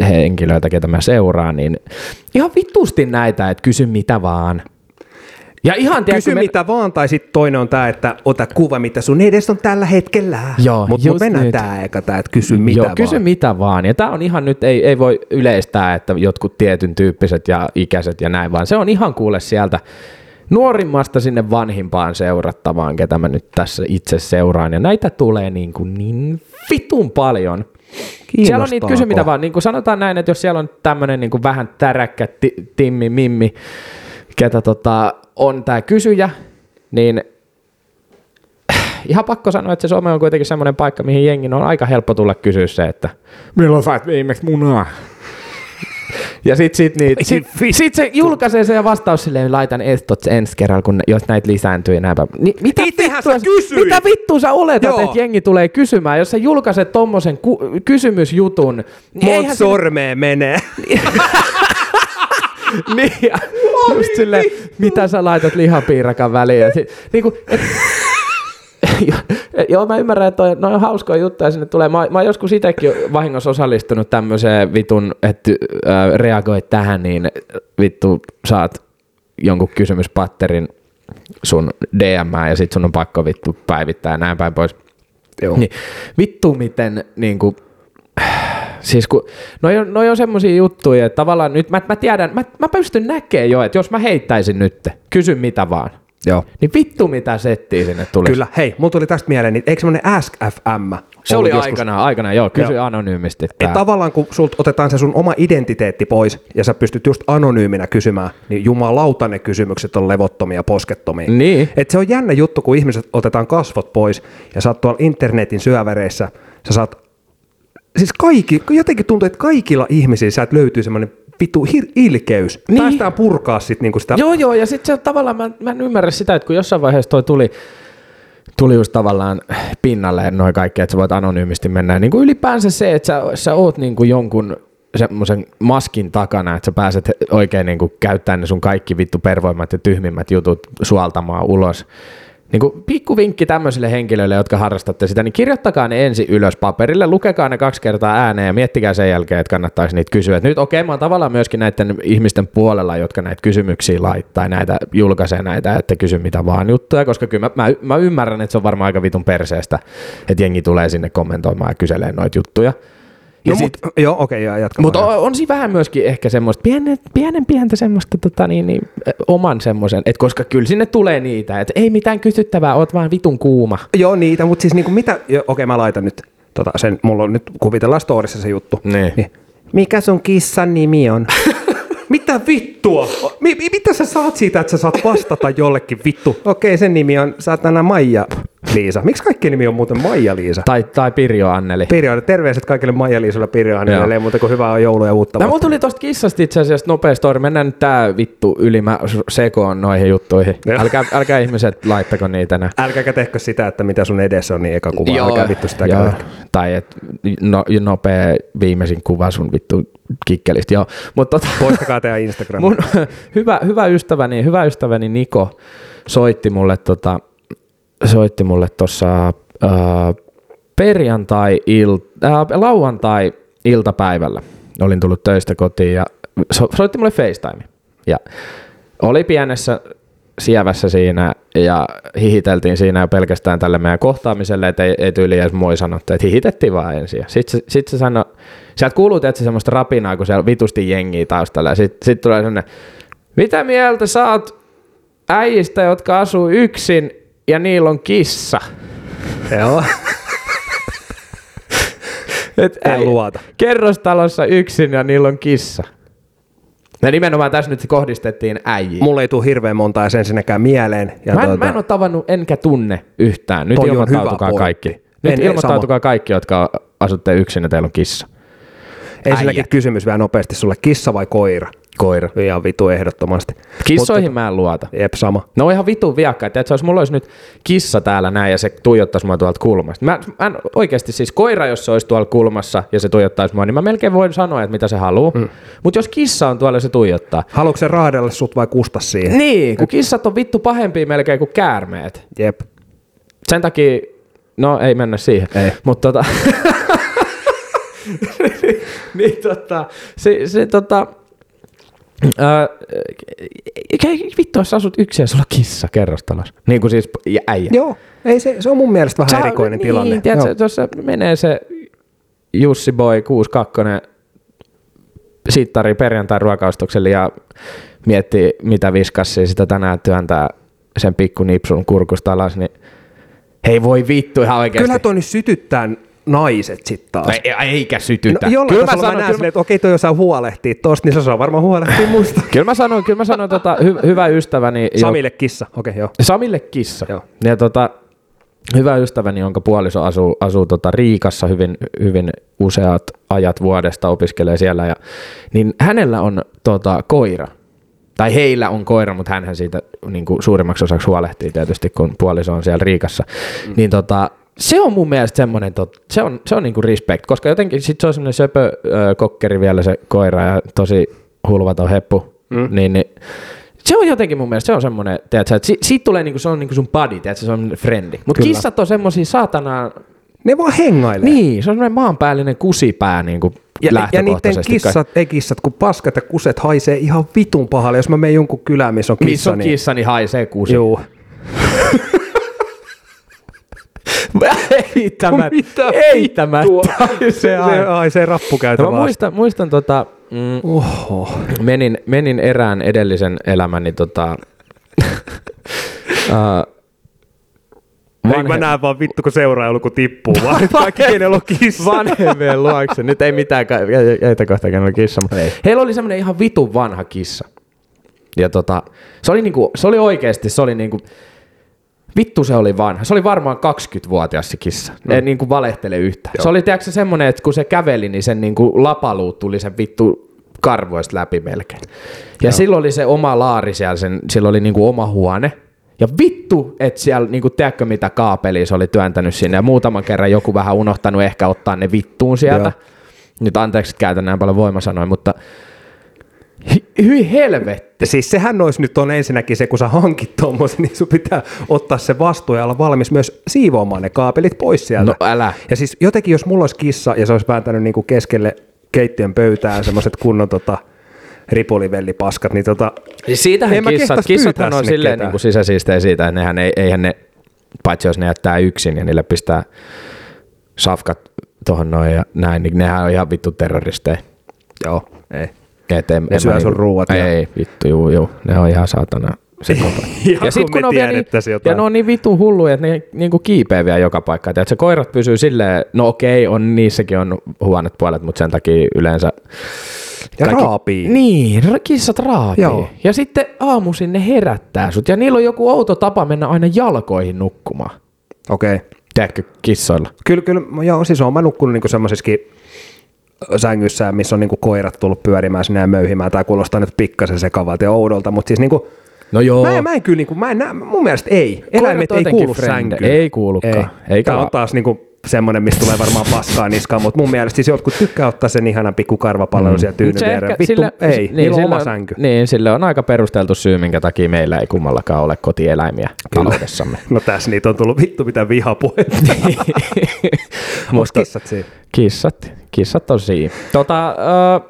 henkilöitä, ketä mä seuraan, niin ihan vitusti näitä, että kysy mitä vaan. Ja ihan tiedätkö, Kysy me- mitä vaan, tai sitten toinen on tämä, että ota kuva, mitä sun edes on tällä hetkellä. Joo, Mutta mut mennään nyt. tää eka tää, että kysy mitä Joo, vaan. kysy mitä vaan. Ja tämä on ihan nyt, ei, ei voi yleistää, että jotkut tietyn tyyppiset ja ikäiset ja näin, vaan se on ihan kuule sieltä nuorimmasta sinne vanhimpaan seurattavaan, ketä mä nyt tässä itse seuraan. Ja näitä tulee niin, kuin niin vitun paljon. Siellä on niitä kysy mitä vaan. Niin kuin sanotaan näin, että jos siellä on tämmöinen niin kuin vähän täräkkä ti- Timmi Mimmi, ketä tota, on tämä kysyjä, niin ihan pakko sanoa, että se some on kuitenkin semmoinen paikka, mihin jengin on aika helppo tulla kysyä se, että milloin sait viimeksi munaa? Ja sit, sit, niitä, sit, sit, se julkaisee se ja vastaus silleen, laitan estot ensi kerralla, kun, jos näitä lisääntyy ja näin päin. Ni, mitä, Itsehän vittua, sä kysyit! mitä vittua sä oletat, Joo. että jengi tulee kysymään? Jos sä julkaiset tommosen ku, kysymysjutun, niin Monta eihän se menee. niin, ja just silleen, mitä sä laitat lihapiirakan väliin. Ja sit, niin kuin, et, Joo, mä ymmärrän, että toi, noi on hauskoja juttuja sinne tulee. Mä, mä oon joskus itsekin vahingossa osallistunut tämmöiseen vitun, että äh, reagoit tähän, niin vittu saat jonkun kysymyspatterin sun DM ja sit sun on pakko vittu päivittää ja näin päin pois. Joo. Niin, vittu miten niin kuin, Siis kun, noi on, noi on semmosia juttuja, että tavallaan nyt mä, mä tiedän, mä, mä pystyn näkemään jo, että jos mä heittäisin nyt, kysy mitä vaan, Joo. niin vittu mitä settiä sinne tulisi. Kyllä, hei, mulla tuli tästä mieleen, niin eikö semmoinen Ask FM Se oli joskus? aikanaan, aikanaan, joo, kysy Joo. anonyymisti. Et tavallaan kun sulta otetaan se sun oma identiteetti pois ja sä pystyt just anonyyminä kysymään, niin jumalauta ne kysymykset on levottomia, poskettomia. Niin. Et se on jännä juttu, kun ihmiset otetaan kasvot pois ja sä oot tuolla internetin syöväreissä, sä saat, siis kaikki, jotenkin tuntuu, että kaikilla ihmisillä sä et löytyy semmoinen vitu hir- ilkeys. Niin. Päästään purkaa sit niinku sitä Joo, joo, ja sitten se on tavallaan, mä, mä en ymmärrä sitä, että kun jossain vaiheessa toi tuli, tuli just tavallaan pinnalle noin kaikki, että sä voit anonyymisti mennä. Ja niin kuin ylipäänsä se, että sä, sä oot niin kuin jonkun semmoisen maskin takana, että sä pääset oikein niin kuin käyttämään ne sun kaikki vittu pervoimmat ja tyhmimmät jutut suoltamaan ulos. Niin kuin pikku vinkki tämmöisille henkilöille, jotka harrastatte sitä, niin kirjoittakaa ne ensin ylös paperille, lukekaa ne kaksi kertaa ääneen ja miettikää sen jälkeen, että kannattaisi niitä kysyä. Et nyt okei, okay, mä oon tavallaan myöskin näiden ihmisten puolella, jotka näitä kysymyksiä laittaa, näitä julkaisee näitä, että kysy mitä vaan juttuja, koska kyllä mä, mä, mä ymmärrän, että se on varmaan aika vitun perseestä, että jengi tulee sinne kommentoimaan ja kyselee noita juttuja. No, sit- mut, joo, okei, okay, jatka. Mutta on, on siinä vähän myöskin ehkä semmoista pienen, pienen pientä semmoista tota, niin, niin, oman semmoisen, että koska kyllä sinne tulee niitä, että ei mitään kysyttävää, oot vaan vitun kuuma. Joo, niitä, mutta siis niinku mitä, okei mä laitan nyt, tota, sen, mulla on nyt, kuvitellaan storissa se juttu. Niin. Mikä sun kissan nimi on? mitä vittua? Mi- mi- mitä sä saat siitä, että sä saat vastata jollekin vittu? Okei, sen nimi on saatana Maija Liisa. Miksi kaikki nimi on muuten Maija Liisa? Tai, tai Pirjo Anneli. Pirjo, terveiset kaikille Maija Liisalle Pirjo Joo. Annelle, ei muuta kuin hyvää on joulu ja uutta No, mulla vuotta. tuli tosta kissasta itse asiassa nopea story. Mennään nyt tää vittu yli, mä sekoon noihin juttuihin. Joo. Älkää, älkää ihmiset laittako niitä nää. Älkääkä tehkö sitä, että mitä sun edessä on, niin eka kuva. Älkää vittu sitä joo. käydä. Tai et no, nopea viimeisin kuva sun vittu kikkelistä. Joo. Mutta tota, Poistakaa teidän Instagram. mun hyvä, hyvä, ystäväni, hyvä ystäväni Niko soitti mulle, tota, soitti mulle tuossa äh, perjantai il, äh, lauantai iltapäivällä. Olin tullut töistä kotiin ja so, soitti mulle FaceTime. Ja oli pienessä sievässä siinä ja hihiteltiin siinä jo pelkästään tälle meidän kohtaamiselle, että ei, ei tyyli edes moi sanottu, että hihitettiin vaan ensin. Sitten se, sit se sanoi, sieltä kuuluu tietysti semmoista rapinaa, kun siellä vitusti jengiä taustalla sitten sit tulee semmoinen, mitä mieltä sä oot äijistä, jotka asuu yksin ja niillä on kissa? Joo. Et En äi- luota. Kerrostalossa yksin ja niillä on kissa. Ja nimenomaan tässä nyt se kohdistettiin äijiin. Mulle ei tule hirveän monta ja ensinnäkään mieleen. Ja Mä en, tuota, mä en ole tavannut enkä tunne yhtään. Nyt ilmoittautukaa kaikki. Nyt En- ilmoittautukaa kaikki, jotka asutte yksin ja teillä on kissa. Ensinnäkin äijät. kysymys vielä nopeasti sulle, kissa vai koira? Koira. Ihan vitu ehdottomasti. Kissoihin mä en luota. Jep, sama. Ne on ihan vitun viakkaita. Että jos mulla olisi nyt kissa täällä näin ja se tuijottaisi mua tuolta kulmasta. Mä, mä en, oikeasti siis koira, jos se olisi tuolla kulmassa ja se tuijottaisi mua, niin mä melkein voin sanoa, että mitä se haluaa. Mm. Mutta jos kissa on tuolla ja se tuijottaa. Haluatko se raadella sut vai kusta siihen? Niin, kun kissat on vittu pahempia melkein kuin käärmeet. Jep. Sen takia, no ei mennä siihen. Ei. Mutta tota, niin tota, se, se tota, ei vittu, jos asut yksin ja sulla on kissa kerrostalossa. Niin kuin siis ja äijä. Joo, ei se, se on mun mielestä vähän Sä- erikoinen niin, tilanne. Tiedätkö, se menee se Jussi Boy 62 sittari perjantai ruokaustukselle ja miettii, mitä viskassia sitä tänään työntää sen pikku nipsun kurkusta alas, niin hei voi vittu ihan oikeasti. Kyllä toi nyt sytyttää naiset sitten taas. Ei, eikä sytytä. No, jollain kyllä, mä mä sanon, näen kyllä, silleen, että okei, toi osaa huolehtia tosta, niin se osaa varmaan huolehtia musta. kyllä mä sanoin, kyllä mä sanoin tota, hy, hyvä ystäväni. jo- Samille kissa, okei joo. Samille kissa. Joo. Ja tota, hyvä ystäväni, jonka puoliso asuu, asuu tota Riikassa hyvin, hyvin useat ajat vuodesta, opiskelee siellä, ja, niin hänellä on tota, koira. Tai heillä on koira, mutta hän siitä niin kuin suurimmaksi osaksi huolehtii tietysti, kun puoliso on siellä Riikassa. Mm. Niin tota, se on mun mielestä semmoinen, tot, se on, se on niinku respect, koska jotenkin sit se on semmoinen söpö ö, kokkeri vielä se koira ja tosi hulvaton heppu, mm. niin, niin se on jotenkin mun mielestä, se on semmoinen, tiedätkö, että si, siitä tulee niinku, se on niinku sun buddy, tiedätkö, se on frendi. Mutta kissat on semmoisia saatanaa, Ne vaan hengailee. niin, se on semmoinen maanpäällinen kusipää niinku Ja, ja niiden kissat, ei kissat, kun paskat ja kuset haisee ihan vitun pahalle. Jos mä menen jonkun kylään, missä on kissa, Missä on niin... kissa, niin haisee kusi. Juu. Eittämättä. Mitä Eittämättä. Se, se aina. haisee rappukäytä No, mä muistan, muistan tota, mm, Oho. menin, menin erään edellisen elämäni tota, uh, Vanhe... Mä näen vaan vittu, kun seurailu kun tippuu vaan. Kaikki, kenellä on kissa. vanhemmien luokse. Nyt ei mitään, jäitä kohta kenellä kissa. Mutta heillä oli semmoinen ihan vitun vanha kissa. Ja tota, se oli, niinku, se oli oikeasti, se oli niinku, vittu se oli vanha. Se oli varmaan 20-vuotias se kissa. Mm. En niinku valehtele yhtään. Joo. Se oli tiedätkö, semmoinen, että kun se käveli, niin sen niinku lapaluut tuli sen vittu karvoista läpi melkein. Ja silloin oli se oma laari siellä, sen, sillä oli niinku oma huone. Ja vittu, että siellä, niinku, tiedätkö mitä kaapelia se oli työntänyt sinne. Ja muutaman kerran joku vähän unohtanut ehkä ottaa ne vittuun sieltä. Joo. Nyt anteeksi, että käytän näin paljon voimasanoja, mutta hyi helvetti. Siis sehän olisi nyt on ensinnäkin se, kun sä hankit tommosen, niin sun pitää ottaa se vastuu ja olla valmis myös siivoamaan ne kaapelit pois sieltä. No älä. Ja siis jotenkin, jos mulla olisi kissa ja se olisi vääntänyt niinku keskelle keittiön pöytää semmoiset kunnon tota, ripulivellipaskat, niin tota, Siis siitähän En kissat, kissathan on silleen niin kuin sisäsiistejä siitä, että nehän ei, eihän ne, paitsi jos ne jättää yksin ja niille pistää safkat tuohon noin ja näin, niin nehän on ihan vittu terroristeja. Joo, ei. Et en, Ne en syö sun ruuat ja- Ei, vittu, juu, juu. Ne on ihan saatana sekopäin. Ihan kun me ne on vielä niin, ja ne on niin vitun hulluja, että ne niinku kiipee vielä joka paikka. Että se koirat pysyy silleen, no okei, on niissäkin on huonot puolet, mutta sen takia yleensä... Ja raapii. Niin, kissat raapii. Joo. Ja sitten aamuisin ne herättää sut. Ja niillä on joku outo tapa mennä aina jalkoihin nukkumaan. Okei. Okay. Tiedätkö, kissoilla. Kyllä, kyllä, joo, siis on mä nukkunut niinku semmoisissakin sängyssä, missä on niinku koirat tullut pyörimään sinne ja möyhimään. Tai kuulostaa nyt pikkasen sekavalta ja oudolta, mutta siis niinku, No joo. mä, en, mä en kyllä, niinku, mä en näe, mun mielestä ei. Eläimet ei kuulu sänkyyn. Ei kuulukaan. Eikä Tämä on taas niinku semmoinen, mistä tulee varmaan paskaa niskaan, mutta mun mielestä siis jotkut tykkää ottaa sen ihanan pikku karvapallon mm. siellä tyynyn viereen. Vittu, sille- ei, niin, niillä on oma sänky. Niin, sille on aika perusteltu syy, minkä takia meillä ei kummallakaan ole kotieläimiä taloudessamme. No tässä niitä on tullut vittu mitä vihapuhetta. Mutta Mutta kissat siinä. kissat, kissat on siinä. Tota, äh,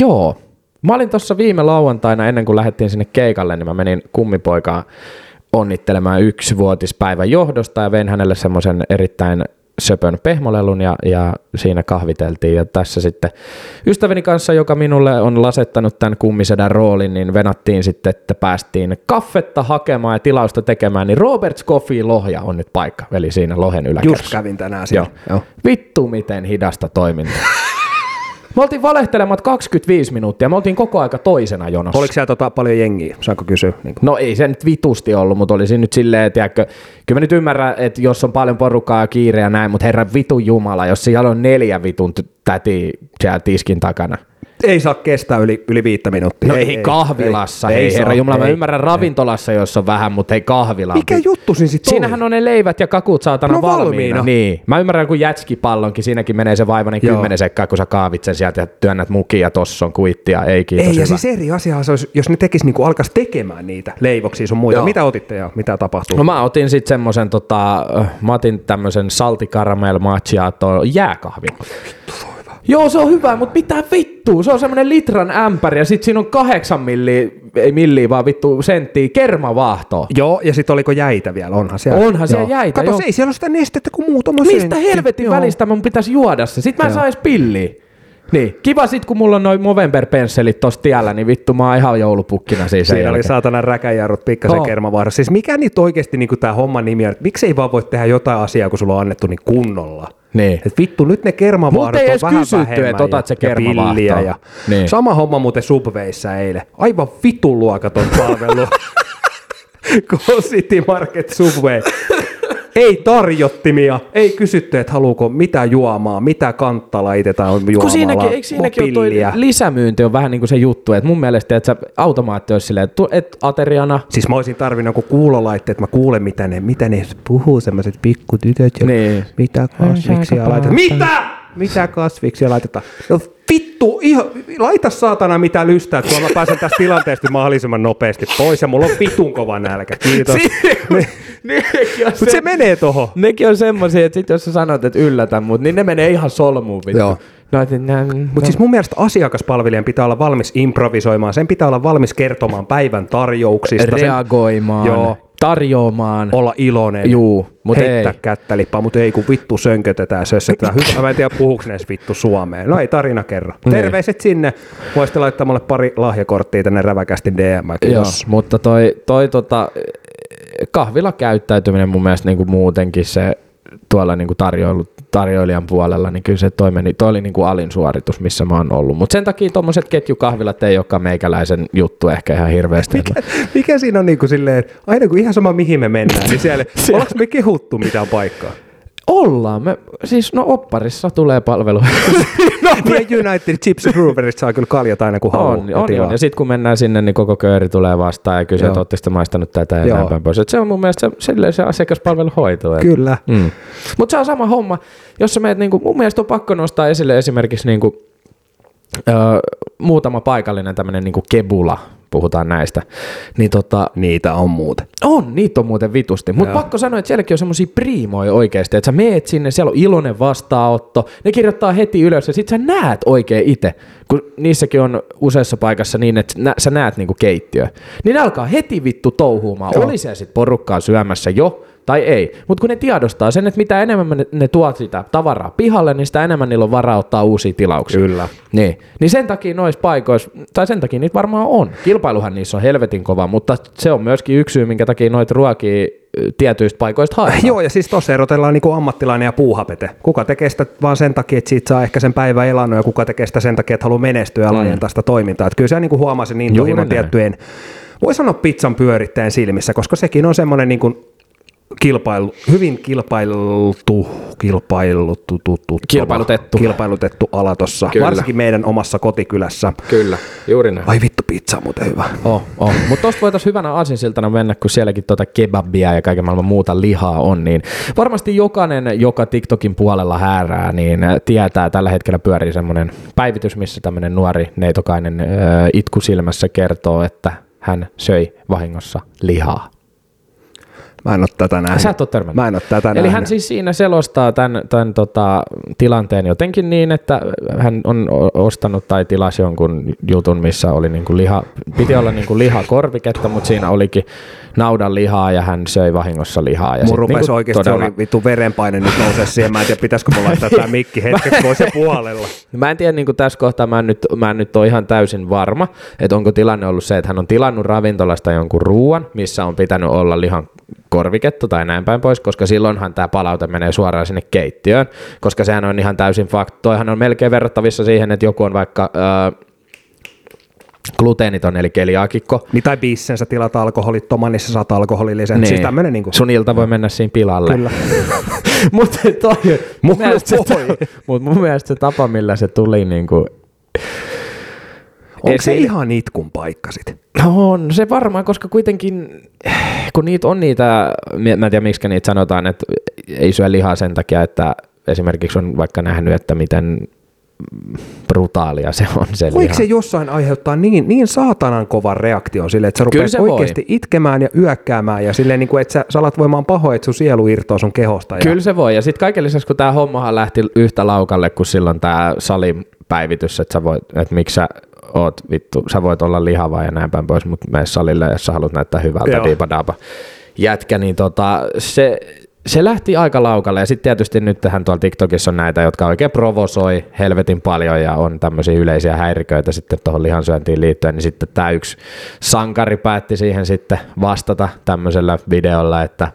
joo. Mä olin tuossa viime lauantaina, ennen kuin lähdettiin sinne keikalle, niin mä menin kummipoikaan onnittelemaan yksivuotispäivän johdosta ja vein hänelle semmoisen erittäin söpön pehmolelun ja, ja siinä kahviteltiin. Ja tässä sitten ystäväni kanssa, joka minulle on lasettanut tämän kummisedän roolin, niin venattiin sitten, että päästiin kaffetta hakemaan ja tilausta tekemään, niin Robert Coffee Lohja on nyt paikka, eli siinä Lohen yläkerrassa. Just kävin tänään Joo. siellä. Joo. Vittu miten hidasta toimintaa. Me oltiin valehtelemat 25 minuuttia, me oltiin koko aika toisena jonossa. Oliko siellä tota paljon jengiä? Saanko kysyä? Niin No ei se nyt vitusti ollut, mutta olisi nyt silleen, tiedätkö, kyllä mä nyt ymmärrän, että jos on paljon porukkaa ja kiire ja näin, mutta herra vitun jumala, jos siellä on neljä vitun t- täti siellä tiskin takana. Ei saa kestää yli, yli viittä minuuttia. No ei, ei kahvilassa, ei, hei saa, herra jumala, mä ei. ymmärrän ravintolassa, jos on vähän, mutta ei kahvila. Mikä juttu siinä sitten Siinähän on ne leivät ja kakut saatana No valmiina. valmiina. Niin. Mä ymmärrän, kun jätskipallonkin, siinäkin menee se vaivainen Joo. kymmenen sekkaa, kun sä kaavit sen sieltä ja työnnät mukia ja tossa on kuittia. Ei kiitos, Ei, ja siis eri asia se olisi, jos ne tekis niinku alkas tekemään niitä leivoksia sun muita. Joo. Mitä otitte ja mitä tapahtuu? No mä otin sitten semmosen, tota, mä otin tämmösen saltikaramel macchiato jääkahvin. Joo, se on hyvä, mutta mitä vittua? Se on semmonen litran ämpäri ja sit siinä on kahdeksan milliä, ei milliä, vaan vittu senttiä kermavaahtoa. Joo, ja sitten oliko jäitä vielä? Onhan siellä. Onhan siellä Joo. jäitä, Kato, joo. se ei siellä ole sitä nestettä kuin muutama Mistä sentti. helvetin Joo. välistä mun pitäisi juoda se? Sitten mä en Joo. sais pilliä. Niin, kiva sit kun mulla on noin Movember-pensselit tossa tiellä, niin vittu mä oon ihan joulupukkina siis Siinä oli saatana räkäjarrut pikkasen oh. kermavaarassa. Siis mikä niitä oikeasti niinku tämä homman nimi on? Miksei vaan voi tehdä jotain asiaa, kun sulla on annettu niin kunnolla? Niin. Et vittu, nyt ne ei on vähän kysytty, että otat ja, se ja kermavaahtoa. pilliä ja Niin. Sama homma muuten Subwayssa eilen. Aivan vitun luokaton palvelu. Go City Market Subway. Ei tarjottimia, ei kysytty, että haluuko mitä juomaa, mitä kantta laitetaan juomalla. Kun siinäkin, eikö siinäkin ole toi lisämyynti on vähän niin kuin se juttu, että mun mielestä että automaatti olisi silleen, että et ateriana, Siis mä olisin tarvinnut joku kuulolaitteet, että mä kuulen, mitä ne, mitä ne puhuu, semmoiset pikkutytöt. Ja Niin. Mitä kasviksia laitetaan. Mitä? Mitä kasviksia laitetaan? No vittu, ihan, laita saatana mitä lystää, että mä pääsen tästä tilanteesta mahdollisimman nopeasti pois ja mulla on vitun kova nälkä. Kiitos. nekin on, Mutta se menee tohon. nekin on semmoisia, että sit jos sä sanot, että yllätä mut, niin ne menee ihan solmuun vittu. Joo. No, että nää, Mutta siis mun mielestä asiakaspalvelijan pitää olla valmis improvisoimaan, sen pitää olla valmis kertomaan päivän tarjouksista, sen, reagoimaan, Joo. Tarjoamaan. olla iloinen, Juu, mut heittää ei. kättä lippaa, mutta ei kun vittu sönkötetään, sössetään. Hyvä, mä en tiedä puhuuko ne vittu Suomeen. No ei tarina kerro. Niin. Terveiset sinne. Voisitte laittaa mulle pari lahjakorttia tänne räväkästi DM. Joo, mutta toi, toi tota, kahvila käyttäytyminen mun mielestä niinku muutenkin se tuolla niinku tarjoilu, tarjoilijan puolella, niin kyllä se toi, meni, toi oli niinku alin suoritus, missä mä oon ollut. Mutta sen takia tuommoiset ketjukahvilat ei olekaan meikäläisen juttu ehkä ihan hirveästi. Mikä, mikä siinä on niinku silleen, että aina kun ihan sama mihin me mennään, niin siellä, ollaanko me kehuttu mitään paikkaa? Ollaan. Me, siis no opparissa tulee palvelu. No, niin United Chips Breweryt saa kyllä kaljat aina kun haluaa. on, ja on, on. Ja sitten kun mennään sinne, niin koko kööri tulee vastaan ja kysyy, että ootteko te maistanut tätä ja Joo. näin päin pois. Et se on mun mielestä se, silleen se asiakaspalvelu hoituu. Et- Kyllä. Mm. Mutta se on sama homma, jos sä meet, niinku, mun mielestä on pakko nostaa esille esimerkiksi niinku, ö, muutama paikallinen tämmöinen niinku kebula, puhutaan näistä, niin tota, Niitä on muuten. on, niitä on muuten vitusti. Mutta pakko sanoa, että sielläkin on semmoisia priimoja oikeasti, että sä meet sinne, siellä on iloinen vastaanotto, ne kirjoittaa heti ylös ja sit sä näet oikein itse, kun niissäkin on useassa paikassa niin, että nä, sä näet niinku keittiö. Niin ne alkaa heti vittu touhuumaan, Joo. oli siellä sit porukkaa syömässä jo tai ei. Mutta kun ne tiedostaa sen, että mitä enemmän ne, ne tuot sitä tavaraa pihalle, niin sitä enemmän niillä on varaa ottaa uusia tilauksia. Kyllä. Niin. niin sen takia noissa paikoissa, tai sen takia niitä varmaan on. Kilpailuhan niissä on helvetin kova, mutta se on myöskin yksi syy, minkä takia noita ruokia tietyistä paikoista haetaan. Joo, ja siis tuossa erotellaan niin ammattilainen ja puuhapete. Kuka tekee sitä vaan sen takia, että siitä saa ehkä sen päivän elannon, ja kuka tekee sitä sen takia, että haluaa menestyä ja laajentaa sitä toimintaa. Että kyllä se niin huomaa sen intohimon tiettyjen, voi sanoa pizzan pyörittäjän silmissä, koska sekin on semmoinen niin kuin kilpailu, hyvin kilpailtu, kilpailutettu, tuttu- Kilpailutettu. kilpailutettu ala tuossa, varsinkin meidän omassa kotikylässä. Kyllä, juuri näin. Ai vittu, pizza on muuten hyvä. Oh, oh. Mutta tosta voitaisiin hyvänä aasinsiltana mennä, kun sielläkin tuota kebabia ja kaiken maailman muuta lihaa on, niin varmasti jokainen, joka TikTokin puolella häärää, niin tietää, tällä hetkellä pyörii semmoinen päivitys, missä tämmöinen nuori neitokainen äh, itku silmässä kertoo, että hän söi vahingossa lihaa. Mä en ole tätä nähnyt. Sä et ole törmännyt. Mä en ole tätä Eli nähnyt. hän siis siinä selostaa tämän, tämän tota, tilanteen jotenkin niin, että hän on ostanut tai tilasi jonkun jutun, missä oli niinku liha, piti olla niinku lihakorviketta, mutta siinä olikin naudan lihaa ja hän söi vahingossa lihaa. Ja Mun rupesi niinku oikeasti, todella- oli vittu verenpaine nyt nousee siihen. Mä en tiedä, pitäisikö mulla laittaa tämä mikki hetkeksi pois ja puolella. Mä en tiedä niin tässä kohtaa, mä en, nyt, mä en nyt ole ihan täysin varma, että onko tilanne ollut se, että hän on tilannut ravintolasta jonkun ruuan, missä on pitänyt olla lihan korviketta tai näin päin pois, koska silloinhan tämä palaute menee suoraan sinne keittiöön, koska sehän on ihan täysin fakta. Toihan on melkein verrattavissa siihen, että joku on vaikka äh, gluteeniton eli keliaakikko, Niin tai bissensä tilat alkoholittoman, niin sä saat alkoholillisen. Niin. Siis tämmönen niinku... Sun ilta voi mennä siinä pilalle. Kyllä. Mutta toi, mun, mielestä se, voi. mut mun mielestä se tapa, millä se tuli niin kuin Onko se ihan itkun paikka sit? No on se varmaan, koska kuitenkin, kun niitä on niitä, mä en tiedä miksi niitä sanotaan, että ei syö lihaa sen takia, että esimerkiksi on vaikka nähnyt, että miten brutaalia se on se Voiko liha. se jossain aiheuttaa niin, niin saatanan kovan reaktion sille, että sä rupeat se voi. oikeasti itkemään ja yökkäämään ja silleen, niin kuin, että sä, sä alat voimaan pahoin, että sun sielu irtoaa sun kehosta. Ja... Kyllä se voi. Ja sitten kaiken lisäksi, kun tämä hommahan lähti yhtä laukalle kuin silloin tämä salipäivitys, että, sä voit, että miksi sä oot vittu, sä voit olla lihava ja näin päin pois, mutta mene salille, jos sä haluat näyttää hyvältä, diipadaapa jätkä, niin tota, se, se lähti aika laukalle. Ja sitten tietysti nyt tähän tuolla TikTokissa on näitä, jotka oikein provosoi helvetin paljon ja on tämmöisiä yleisiä häiriköitä sitten tuohon lihansyöntiin liittyen, niin sitten tämä yksi sankari päätti siihen sitten vastata tämmöisellä videolla, että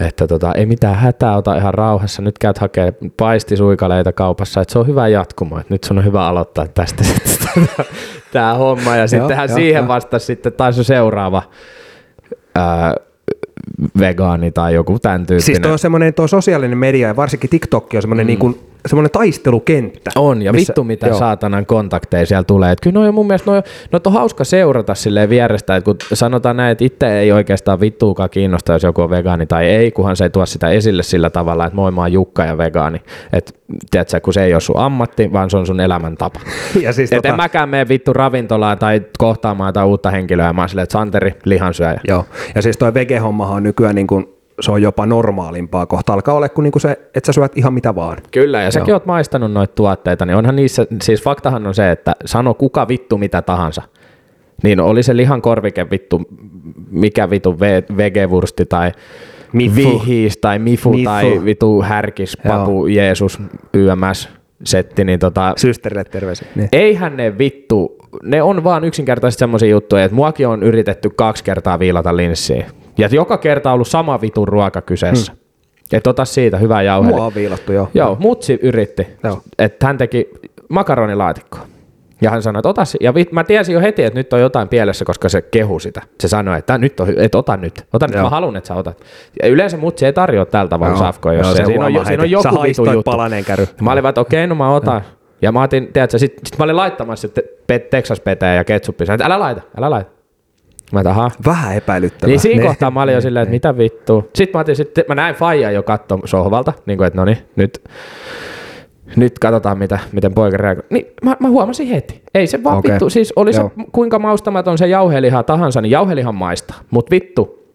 että tota, ei mitään hätää, ota ihan rauhassa, nyt käyt hakee paistisuikaleita kaupassa, että se on hyvä jatkumo, että nyt sun on hyvä aloittaa tästä tämä homma, ja sitten hän joo, siihen vastasi sitten taas se seuraava ää, vegaani tai joku tämän tyyppinen. Siis toi on semmoinen toi sosiaalinen media ja varsinkin TikTok on semmoinen, mm. niin kuin, semmoinen taistelukenttä. On, ja missä- vittu mitä joo. saatanan kontakteja siellä tulee. Et kyllä noi on mun mielestä, noi, noi on hauska seurata silleen vierestä, että kun sanotaan näin, että itse ei oikeastaan vittuukaan kiinnosta, jos joku on vegaani tai ei, kunhan se ei tuo sitä esille sillä tavalla, että moi mä oon Jukka ja vegaani. Että tiedätkö, kun se ei ole sun ammatti, vaan se on sun elämäntapa. Ja siis Et en tota, mäkään mene vittu ravintolaan tai kohtaamaan tai uutta henkilöä, mä oon silleen, että Santeri, lihansyöjä. Joo, ja siis toi vege-hommahan on nykyään niin kuin, se on jopa normaalimpaa kohta. Alkaa olla kuin, niin kuin se, että sä syöt ihan mitä vaan. Kyllä, ja säkin Joo. oot maistanut noita tuotteita, niin onhan niissä, siis faktahan on se, että sano kuka vittu mitä tahansa. Niin oli se lihan korvike vittu, mikä vittu ve- vegevursti tai Mifu. vihis tai mifu, Mifu. tai vittu härkis, papu, Jeesus, YMS setti, niin tota, Systerille terveisiä. Niin. eihän ne vittu, ne on vaan yksinkertaisesti semmoisia juttuja, että muakin on yritetty kaksi kertaa viilata linssiin. Ja joka kerta on ollut sama vitun ruoka kyseessä. Hmm. Et ota siitä hyvää jauheli. Mua on viilattu jo. Joo, mutsi yritti, Joo. että hän teki makaronilaatikkoa. Ja hän sanoi, että ota se. Ja vit, mä tiesin jo heti, että nyt on jotain pielessä, koska se kehu sitä. Se sanoi, että nyt on, että ota nyt. Ota nyt, Joo. mä haluan, että sä otat. Ja yleensä mutsi ei tarjoa tällä tavalla Joo. safkoja, jos Joo, se, siinä, on, jo- siinä on heti. joku vitu juttu. palaneen käry. Mä olin vaan, että okei, no mä otan. Ja mä otin, tiedätkö, sit, sit mä olin laittamassa sitten pe- Texas peteä ja ketsuppia. Sanoin, että älä laita, älä laita. Mä aha. Vähän epäilyttävää. Niin siinä Ne- kohtaa mä olin jo silleen, että mitä vittua. Sitten mä, otin, sitten, mä näin Faija jo katto sohvalta, niin kuin, että no niin, nyt, nyt katsotaan, mitä, miten poika reagoi. Niin mä, mä huomasin heti. Ei se vaan Okei. vittu, siis oli Joo. se kuinka maustamaton se jauheliha tahansa, niin jauhelihan maistaa. Mutta vittu,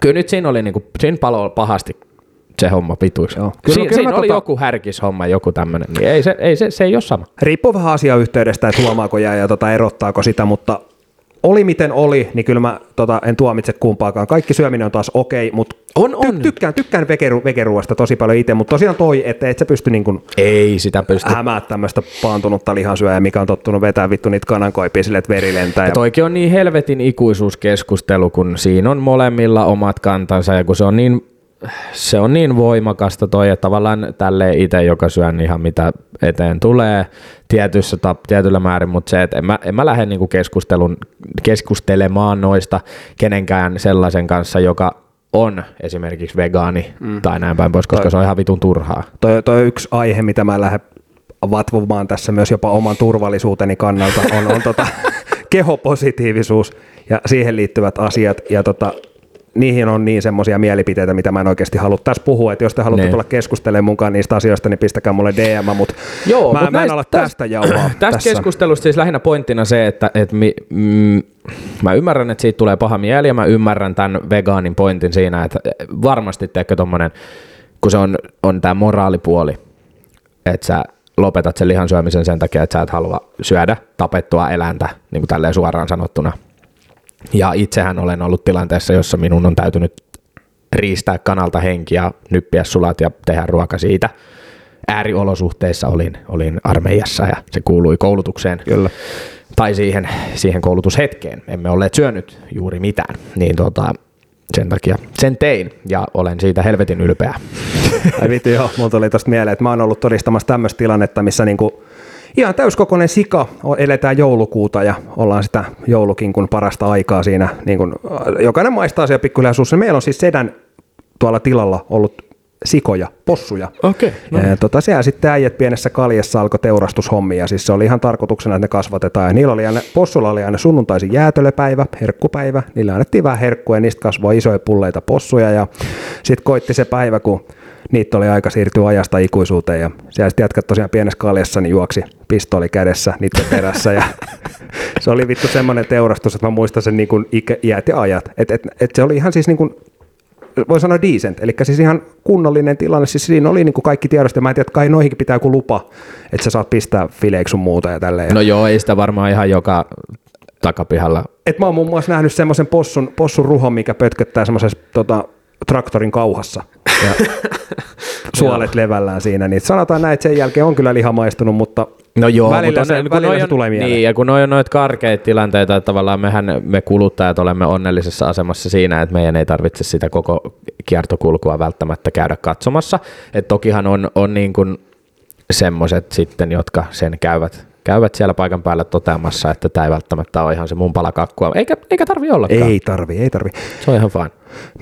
kyllä nyt siinä oli niinku, siinä palo pahasti se homma pituiksi. Joo. Kyllä, si- kyllä siinä oli tota- joku härkishomma, joku tämmöinen. Niin ei se, ei se, se ei ole sama. Riippuu vähän asiayhteydestä, että huomaako jää ja tota, erottaako sitä, mutta oli miten oli, niin kyllä mä tota, en tuomitse kumpaakaan. Kaikki syöminen on taas okei, mutta On, on. tykkään, tykkään vegeru, vegeruosta tosi paljon itse, mutta tosiaan toi, että et sä pysty niin kuin Ei sitä pysty. hämää tämmöistä paantunutta lihansyöjää, mikä on tottunut vetää vittu niitä kanankoipia sille, että veri lentää. Ja... Ja toikin on niin helvetin ikuisuuskeskustelu, kun siinä on molemmilla omat kantansa ja kun se on niin, se on niin voimakasta toi, että tavallaan tälle itse, joka syön ihan mitä eteen tulee tietyssä, tap- tietyllä määrin, mutta se, että en mä, en mä lähde niinku keskustelun, keskustelemaan noista kenenkään sellaisen kanssa, joka on esimerkiksi vegaani mm. tai näin päin pois, koska Toi- se on ihan vitun turhaa. Toi, toi on yksi aihe, mitä mä lähden vatvomaan tässä myös jopa oman turvallisuuteni kannalta, on, on tota, kehopositiivisuus ja siihen liittyvät asiat. Ja tota, niihin on niin semmoisia mielipiteitä, mitä mä en oikeasti halua tässä puhua. Että jos te haluatte Niin. tulla keskustelemaan mukaan niistä asioista, niin pistäkää mulle DM, mutta Joo, mä, mut mä en ala tästä- tästä jauhaa. Tästä tässä. keskustelusta siis lähinnä pointtina se, että, että mi, mm, mä ymmärrän, että siitä tulee paha mieli ja mä ymmärrän tämän vegaanin pointin siinä, että varmasti teekö tommonen, kun se on, on tämä moraalipuoli, että sä lopetat sen lihan syömisen sen takia, että sä et halua syödä tapettua eläintä, niin kuin tälleen suoraan sanottuna. Ja itsehän olen ollut tilanteessa, jossa minun on täytynyt riistää kanalta henki ja nyppiä sulat ja tehdä ruoka siitä. Ääriolosuhteissa olin, olin armeijassa ja se kuului koulutukseen. Kyllä. Tai siihen, siihen koulutushetkeen. Emme olleet syönyt juuri mitään. Niin tota, sen takia sen tein ja olen siitä helvetin ylpeä. Ai vittu joo, mulla tuli tosta mieleen, että mä oon ollut todistamassa tämmöistä tilannetta, missä niinku ihan täyskokoinen sika, eletään joulukuuta ja ollaan sitä joulukinkun parasta aikaa siinä, niin kun, jokainen maistaa siellä pikkuhiljaa suussa. Meillä on siis sedän tuolla tilalla ollut sikoja, possuja. Okei. No. Ja, tota, siellä sitten äijät pienessä kaljassa alkoi teurastushommia. Siis se oli ihan tarkoituksena, että ne kasvatetaan. Ja niillä oli aina, possulla oli aina sunnuntaisin jäätölöpäivä, herkkupäivä. Niillä annettiin vähän herkkua ja niistä kasvoi isoja pulleita possuja. Ja sitten koitti se päivä, kun niitä oli aika siirtyä ajasta ikuisuuteen. Ja siellä sitten jätkät tosiaan pienessä kaljassa niin juoksi pistooli kädessä niiden perässä. Ja se oli vittu semmoinen teurastus, että mä muistan sen niin kuin ikä, iät ja ajat. Et, et, et se oli ihan siis niin kuin voi sanoa decent, eli siis ihan kunnollinen tilanne, siis siinä oli niin kuin kaikki tiedosta, ja mä en tiedä, että kai noihinkin pitää joku lupa, että sä saat pistää fileiksi sun muuta ja tälleen. No No. joo, ei sitä varmaan ihan joka takapihalla. Et mä oon muun muassa nähnyt semmoisen possun, possun ruhon, mikä pötköttää semmoisessa tota, traktorin kauhassa, ja suolet levällään siinä, niin sanotaan näin, että sen jälkeen on kyllä liha maistunut, mutta No joo, välillä, mutta se, kun välillä noi se tulee mieleen. Niin, ja kun noi on noita karkeita tilanteita, että tavallaan mehän me kuluttajat olemme onnellisessa asemassa siinä, että meidän ei tarvitse sitä koko kiertokulkua välttämättä käydä katsomassa. Et tokihan on, on niin kuin semmoiset sitten, jotka sen käyvät, käyvät siellä paikan päällä toteamassa, että tämä ei välttämättä ole ihan se mun pala kakkua, eikä, eikä tarvi ollakaan. Ei tarvi, ei tarvi. Se on ihan fine.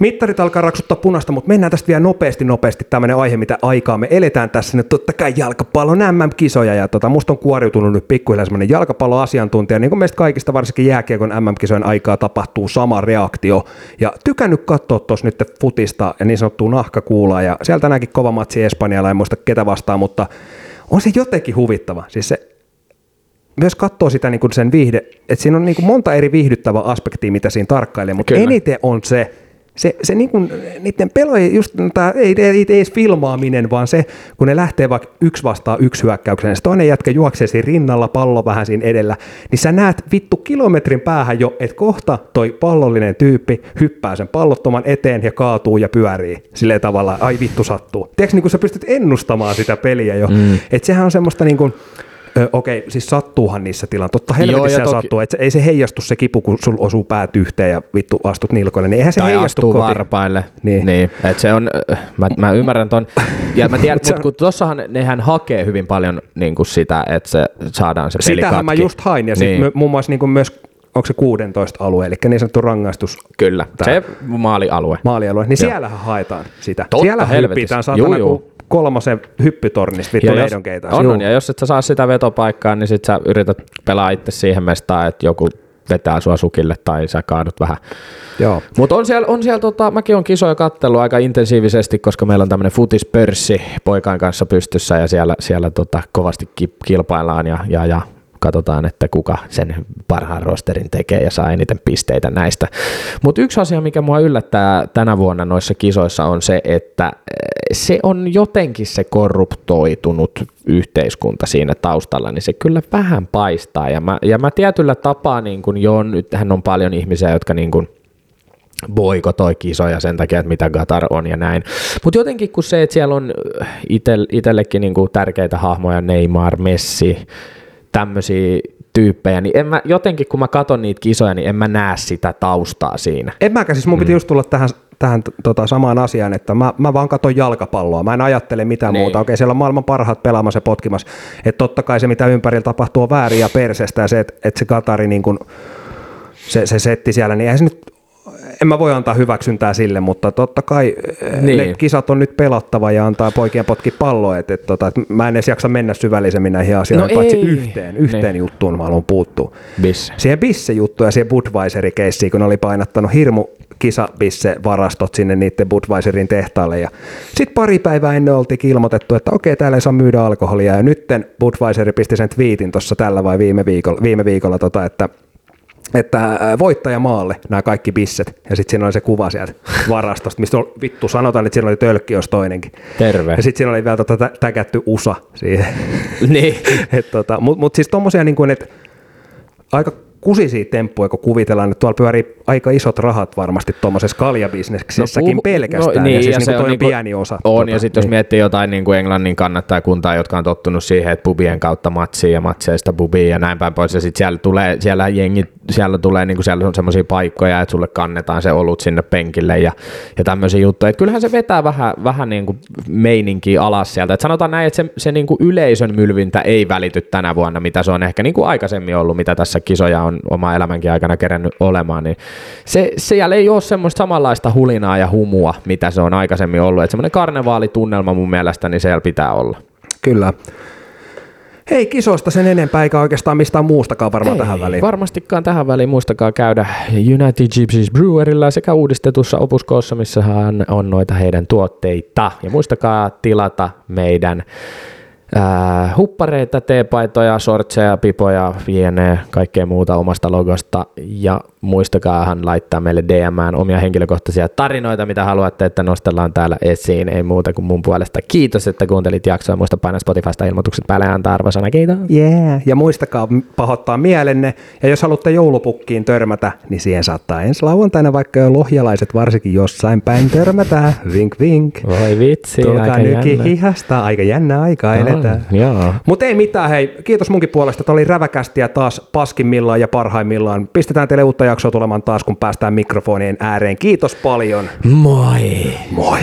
Mittarit alkaa raksuttaa punaista, mutta mennään tästä vielä nopeasti nopeasti tämmöinen aihe, mitä aikaa me eletään tässä nyt. Totta kai jalkapallon MM-kisoja ja tota, musta on kuoriutunut nyt pikkuhiljaa semmoinen jalkapalloasiantuntija, niin kuin meistä kaikista varsinkin jääkiekon MM-kisojen aikaa tapahtuu sama reaktio. Ja tykännyt katsoa tuossa nyt futista ja niin sanottua nahkakuulaa ja sieltä tänäänkin kova matsi Espanjalla, en muista ketä vastaan, mutta on se jotenkin huvittava. Siis se myös katsoo sitä niin kuin sen viihde, että siinä on niin kuin monta eri viihdyttävää aspektia, mitä siinä tarkkailee, mutta Kyllä. eniten on se, se, se niin kuin, niiden pelaajien, just no tää, ei, ei, ei, edes filmaaminen, vaan se, kun ne lähtee vaikka yksi vastaan yksi hyökkäyksen, ja se toinen jätkä juoksee siinä rinnalla, pallo vähän siinä edellä, niin sä näet vittu kilometrin päähän jo, että kohta toi pallollinen tyyppi hyppää sen pallottoman eteen ja kaatuu ja pyörii silleen tavalla, ai vittu sattuu. Tiedätkö, niin kun sä pystyt ennustamaan sitä peliä jo, mm. että sehän on semmoista niin kuin, Ö, okei, siis sattuuhan niissä tilanteissa. Totta helvetissä toki- sattuu. Et se, ei se heijastu se kipu, kun sul osuu päät yhteen ja vittu astut nilkoille. Niin eihän se tai heijastu astuu varpaille. Niin. niin. Et se on, mä, mä ymmärrän ton. Ja mä tiedän, mutta kun tossahan nehän hakee hyvin paljon niin kuin sitä, että se saadaan se peli Sitähän mä just hain. Ja niin. muun muassa niin myös, onko se 16 alue, eli niin sanottu rangaistus Kyllä, Tää. se maalialue. maalialue, niin Joo. siellähän haetaan sitä. Totta Siellä helvetissä. hyppitään Juu, saatana juu. kuin kolmosen hyppytornista vittu Ja jos, leidonkeita. on, on, ja jos et sä saa sitä vetopaikkaa, niin sit sä yrität pelaa itse siihen mestaan, että joku vetää sua sukille tai sä kaadut vähän. Joo. Mutta on siellä, on siellä tota, mäkin on kisoja kattellut aika intensiivisesti, koska meillä on tämmöinen futispörssi poikain kanssa pystyssä ja siellä, siellä tota, kovasti ki- kilpaillaan ja, ja, ja katsotaan, että kuka sen parhaan rosterin tekee ja saa eniten pisteitä näistä. Mutta yksi asia, mikä mua yllättää tänä vuonna noissa kisoissa on se, että se on jotenkin se korruptoitunut yhteiskunta siinä taustalla, niin se kyllä vähän paistaa. Ja mä, ja mä tietyllä tapaa, niin kun jo nythän on paljon ihmisiä, jotka niin kun boikotoi kisoja sen takia, että mitä Qatar on ja näin. Mutta jotenkin kun se, että siellä on itsellekin niin tärkeitä hahmoja, Neymar, Messi, tämmöisiä tyyppejä, niin en mä, jotenkin kun mä katson niitä kisoja, niin en mä näe sitä taustaa siinä. En mäkään, siis mun piti mm. just tulla tähän, tähän tota, samaan asiaan, että mä, mä vaan katson jalkapalloa, mä en ajattele mitään niin. muuta. Okei, siellä on maailman parhaat pelaamassa ja potkimassa, että totta kai se mitä ympärillä tapahtuu on väärin ja persestä ja se, että, että se Katari niin kun, se, se setti siellä, niin eihän se nyt en mä voi antaa hyväksyntää sille, mutta totta kai eh, niin. ne kisat on nyt pelattava ja antaa poikien potki palloa, että et, tota, et mä en edes jaksa mennä syvällisemmin näihin asioihin, no paitsi ei. yhteen, yhteen niin. juttuun mä haluan puuttua. Bisse. Siihen Bisse-juttu ja siihen Budweiserin keissiin, kun ne oli painattanut hirmu kisabisse-varastot sinne niiden Budweiserin tehtaalle. Ja sitten pari päivää ennen oltiin ilmoitettu, että okei, täällä ei saa myydä alkoholia. Ja nytten Budweiser pisti sen twiitin tuossa tällä vai viime viikolla, viime viikolla tota, että että voittaja maalle nämä kaikki bisset. Ja sitten siinä oli se kuva sieltä varastosta, mistä on, vittu sanotaan, että siinä oli tölkki, jos toinenkin. Terve. Ja sitten siinä oli vielä tota, täkätty USA siihen. Niin. tota, Mutta mut siis tommosia niin kuin, että aika kusisia temppuja, kun kuvitellaan, että tuolla pyörii aika isot rahat varmasti tuommoisessa kaljabisneksessäkin no, pelkästään, no, niin, ja siis ja niin se on niin kuin, pieni osa. On, tuota, ja sitten niin. jos miettii jotain niin kuin Englannin kuntaa, jotka on tottunut siihen, että pubien kautta matsiin ja matseista pubiin ja näin päin pois, ja sitten siellä tulee, siellä jengi, siellä tulee, niin kuin siellä on semmoisia paikkoja, että sulle kannetaan se olut sinne penkille ja, ja tämmöisiä juttuja, että kyllähän se vetää vähän, vähän niin kuin meininkiä alas sieltä, että sanotaan näin, että se, se niin kuin yleisön mylvintä ei välity tänä vuonna, mitä se on ehkä niin kuin aikaisemmin ollut, mitä tässä kisoja on oma elämänkin aikana kerännyt olemaan, niin se, siellä ei ole semmoista samanlaista hulinaa ja humua, mitä se on aikaisemmin ollut. Että semmoinen karnevaalitunnelma mun mielestä, niin siellä pitää olla. Kyllä. Hei, kisoista sen enempää, eikä oikeastaan mistään muustakaan varmaan Ei, tähän väliin. varmastikaan tähän väliin. Muistakaa käydä United Gypsies Brewerilla sekä uudistetussa opuskoossa, missä on noita heidän tuotteita. Ja muistakaa tilata meidän äh, huppareita, teepaitoja, sortseja, pipoja, vienee, kaikkea muuta omasta logosta. Ja muistakaa hän laittaa meille DMään omia henkilökohtaisia tarinoita, mitä haluatte, että nostellaan täällä esiin. Ei muuta kuin mun puolesta. Kiitos, että kuuntelit jaksoa. Muista painaa Spotifysta ilmoitukset päälle ja antaa arvosana. Kiitos. Yeah. Ja muistakaa pahoittaa mielenne. Ja jos haluatte joulupukkiin törmätä, niin siihen saattaa ensi lauantaina vaikka jo lohjalaiset varsinkin jossain päin törmätä. Vink vink. Voi vitsi, Tulkaa aika nyki jännä. hihasta. Aika jännä aikaa no, eletään. Mutta ei mitään, hei. Kiitos munkin puolesta. Tämä oli räväkästiä taas paskimmillaan ja parhaimmillaan. Pistetään teille uutta jaksoa tulemaan taas, kun päästään mikrofonien ääreen. Kiitos paljon. Moi. Moi.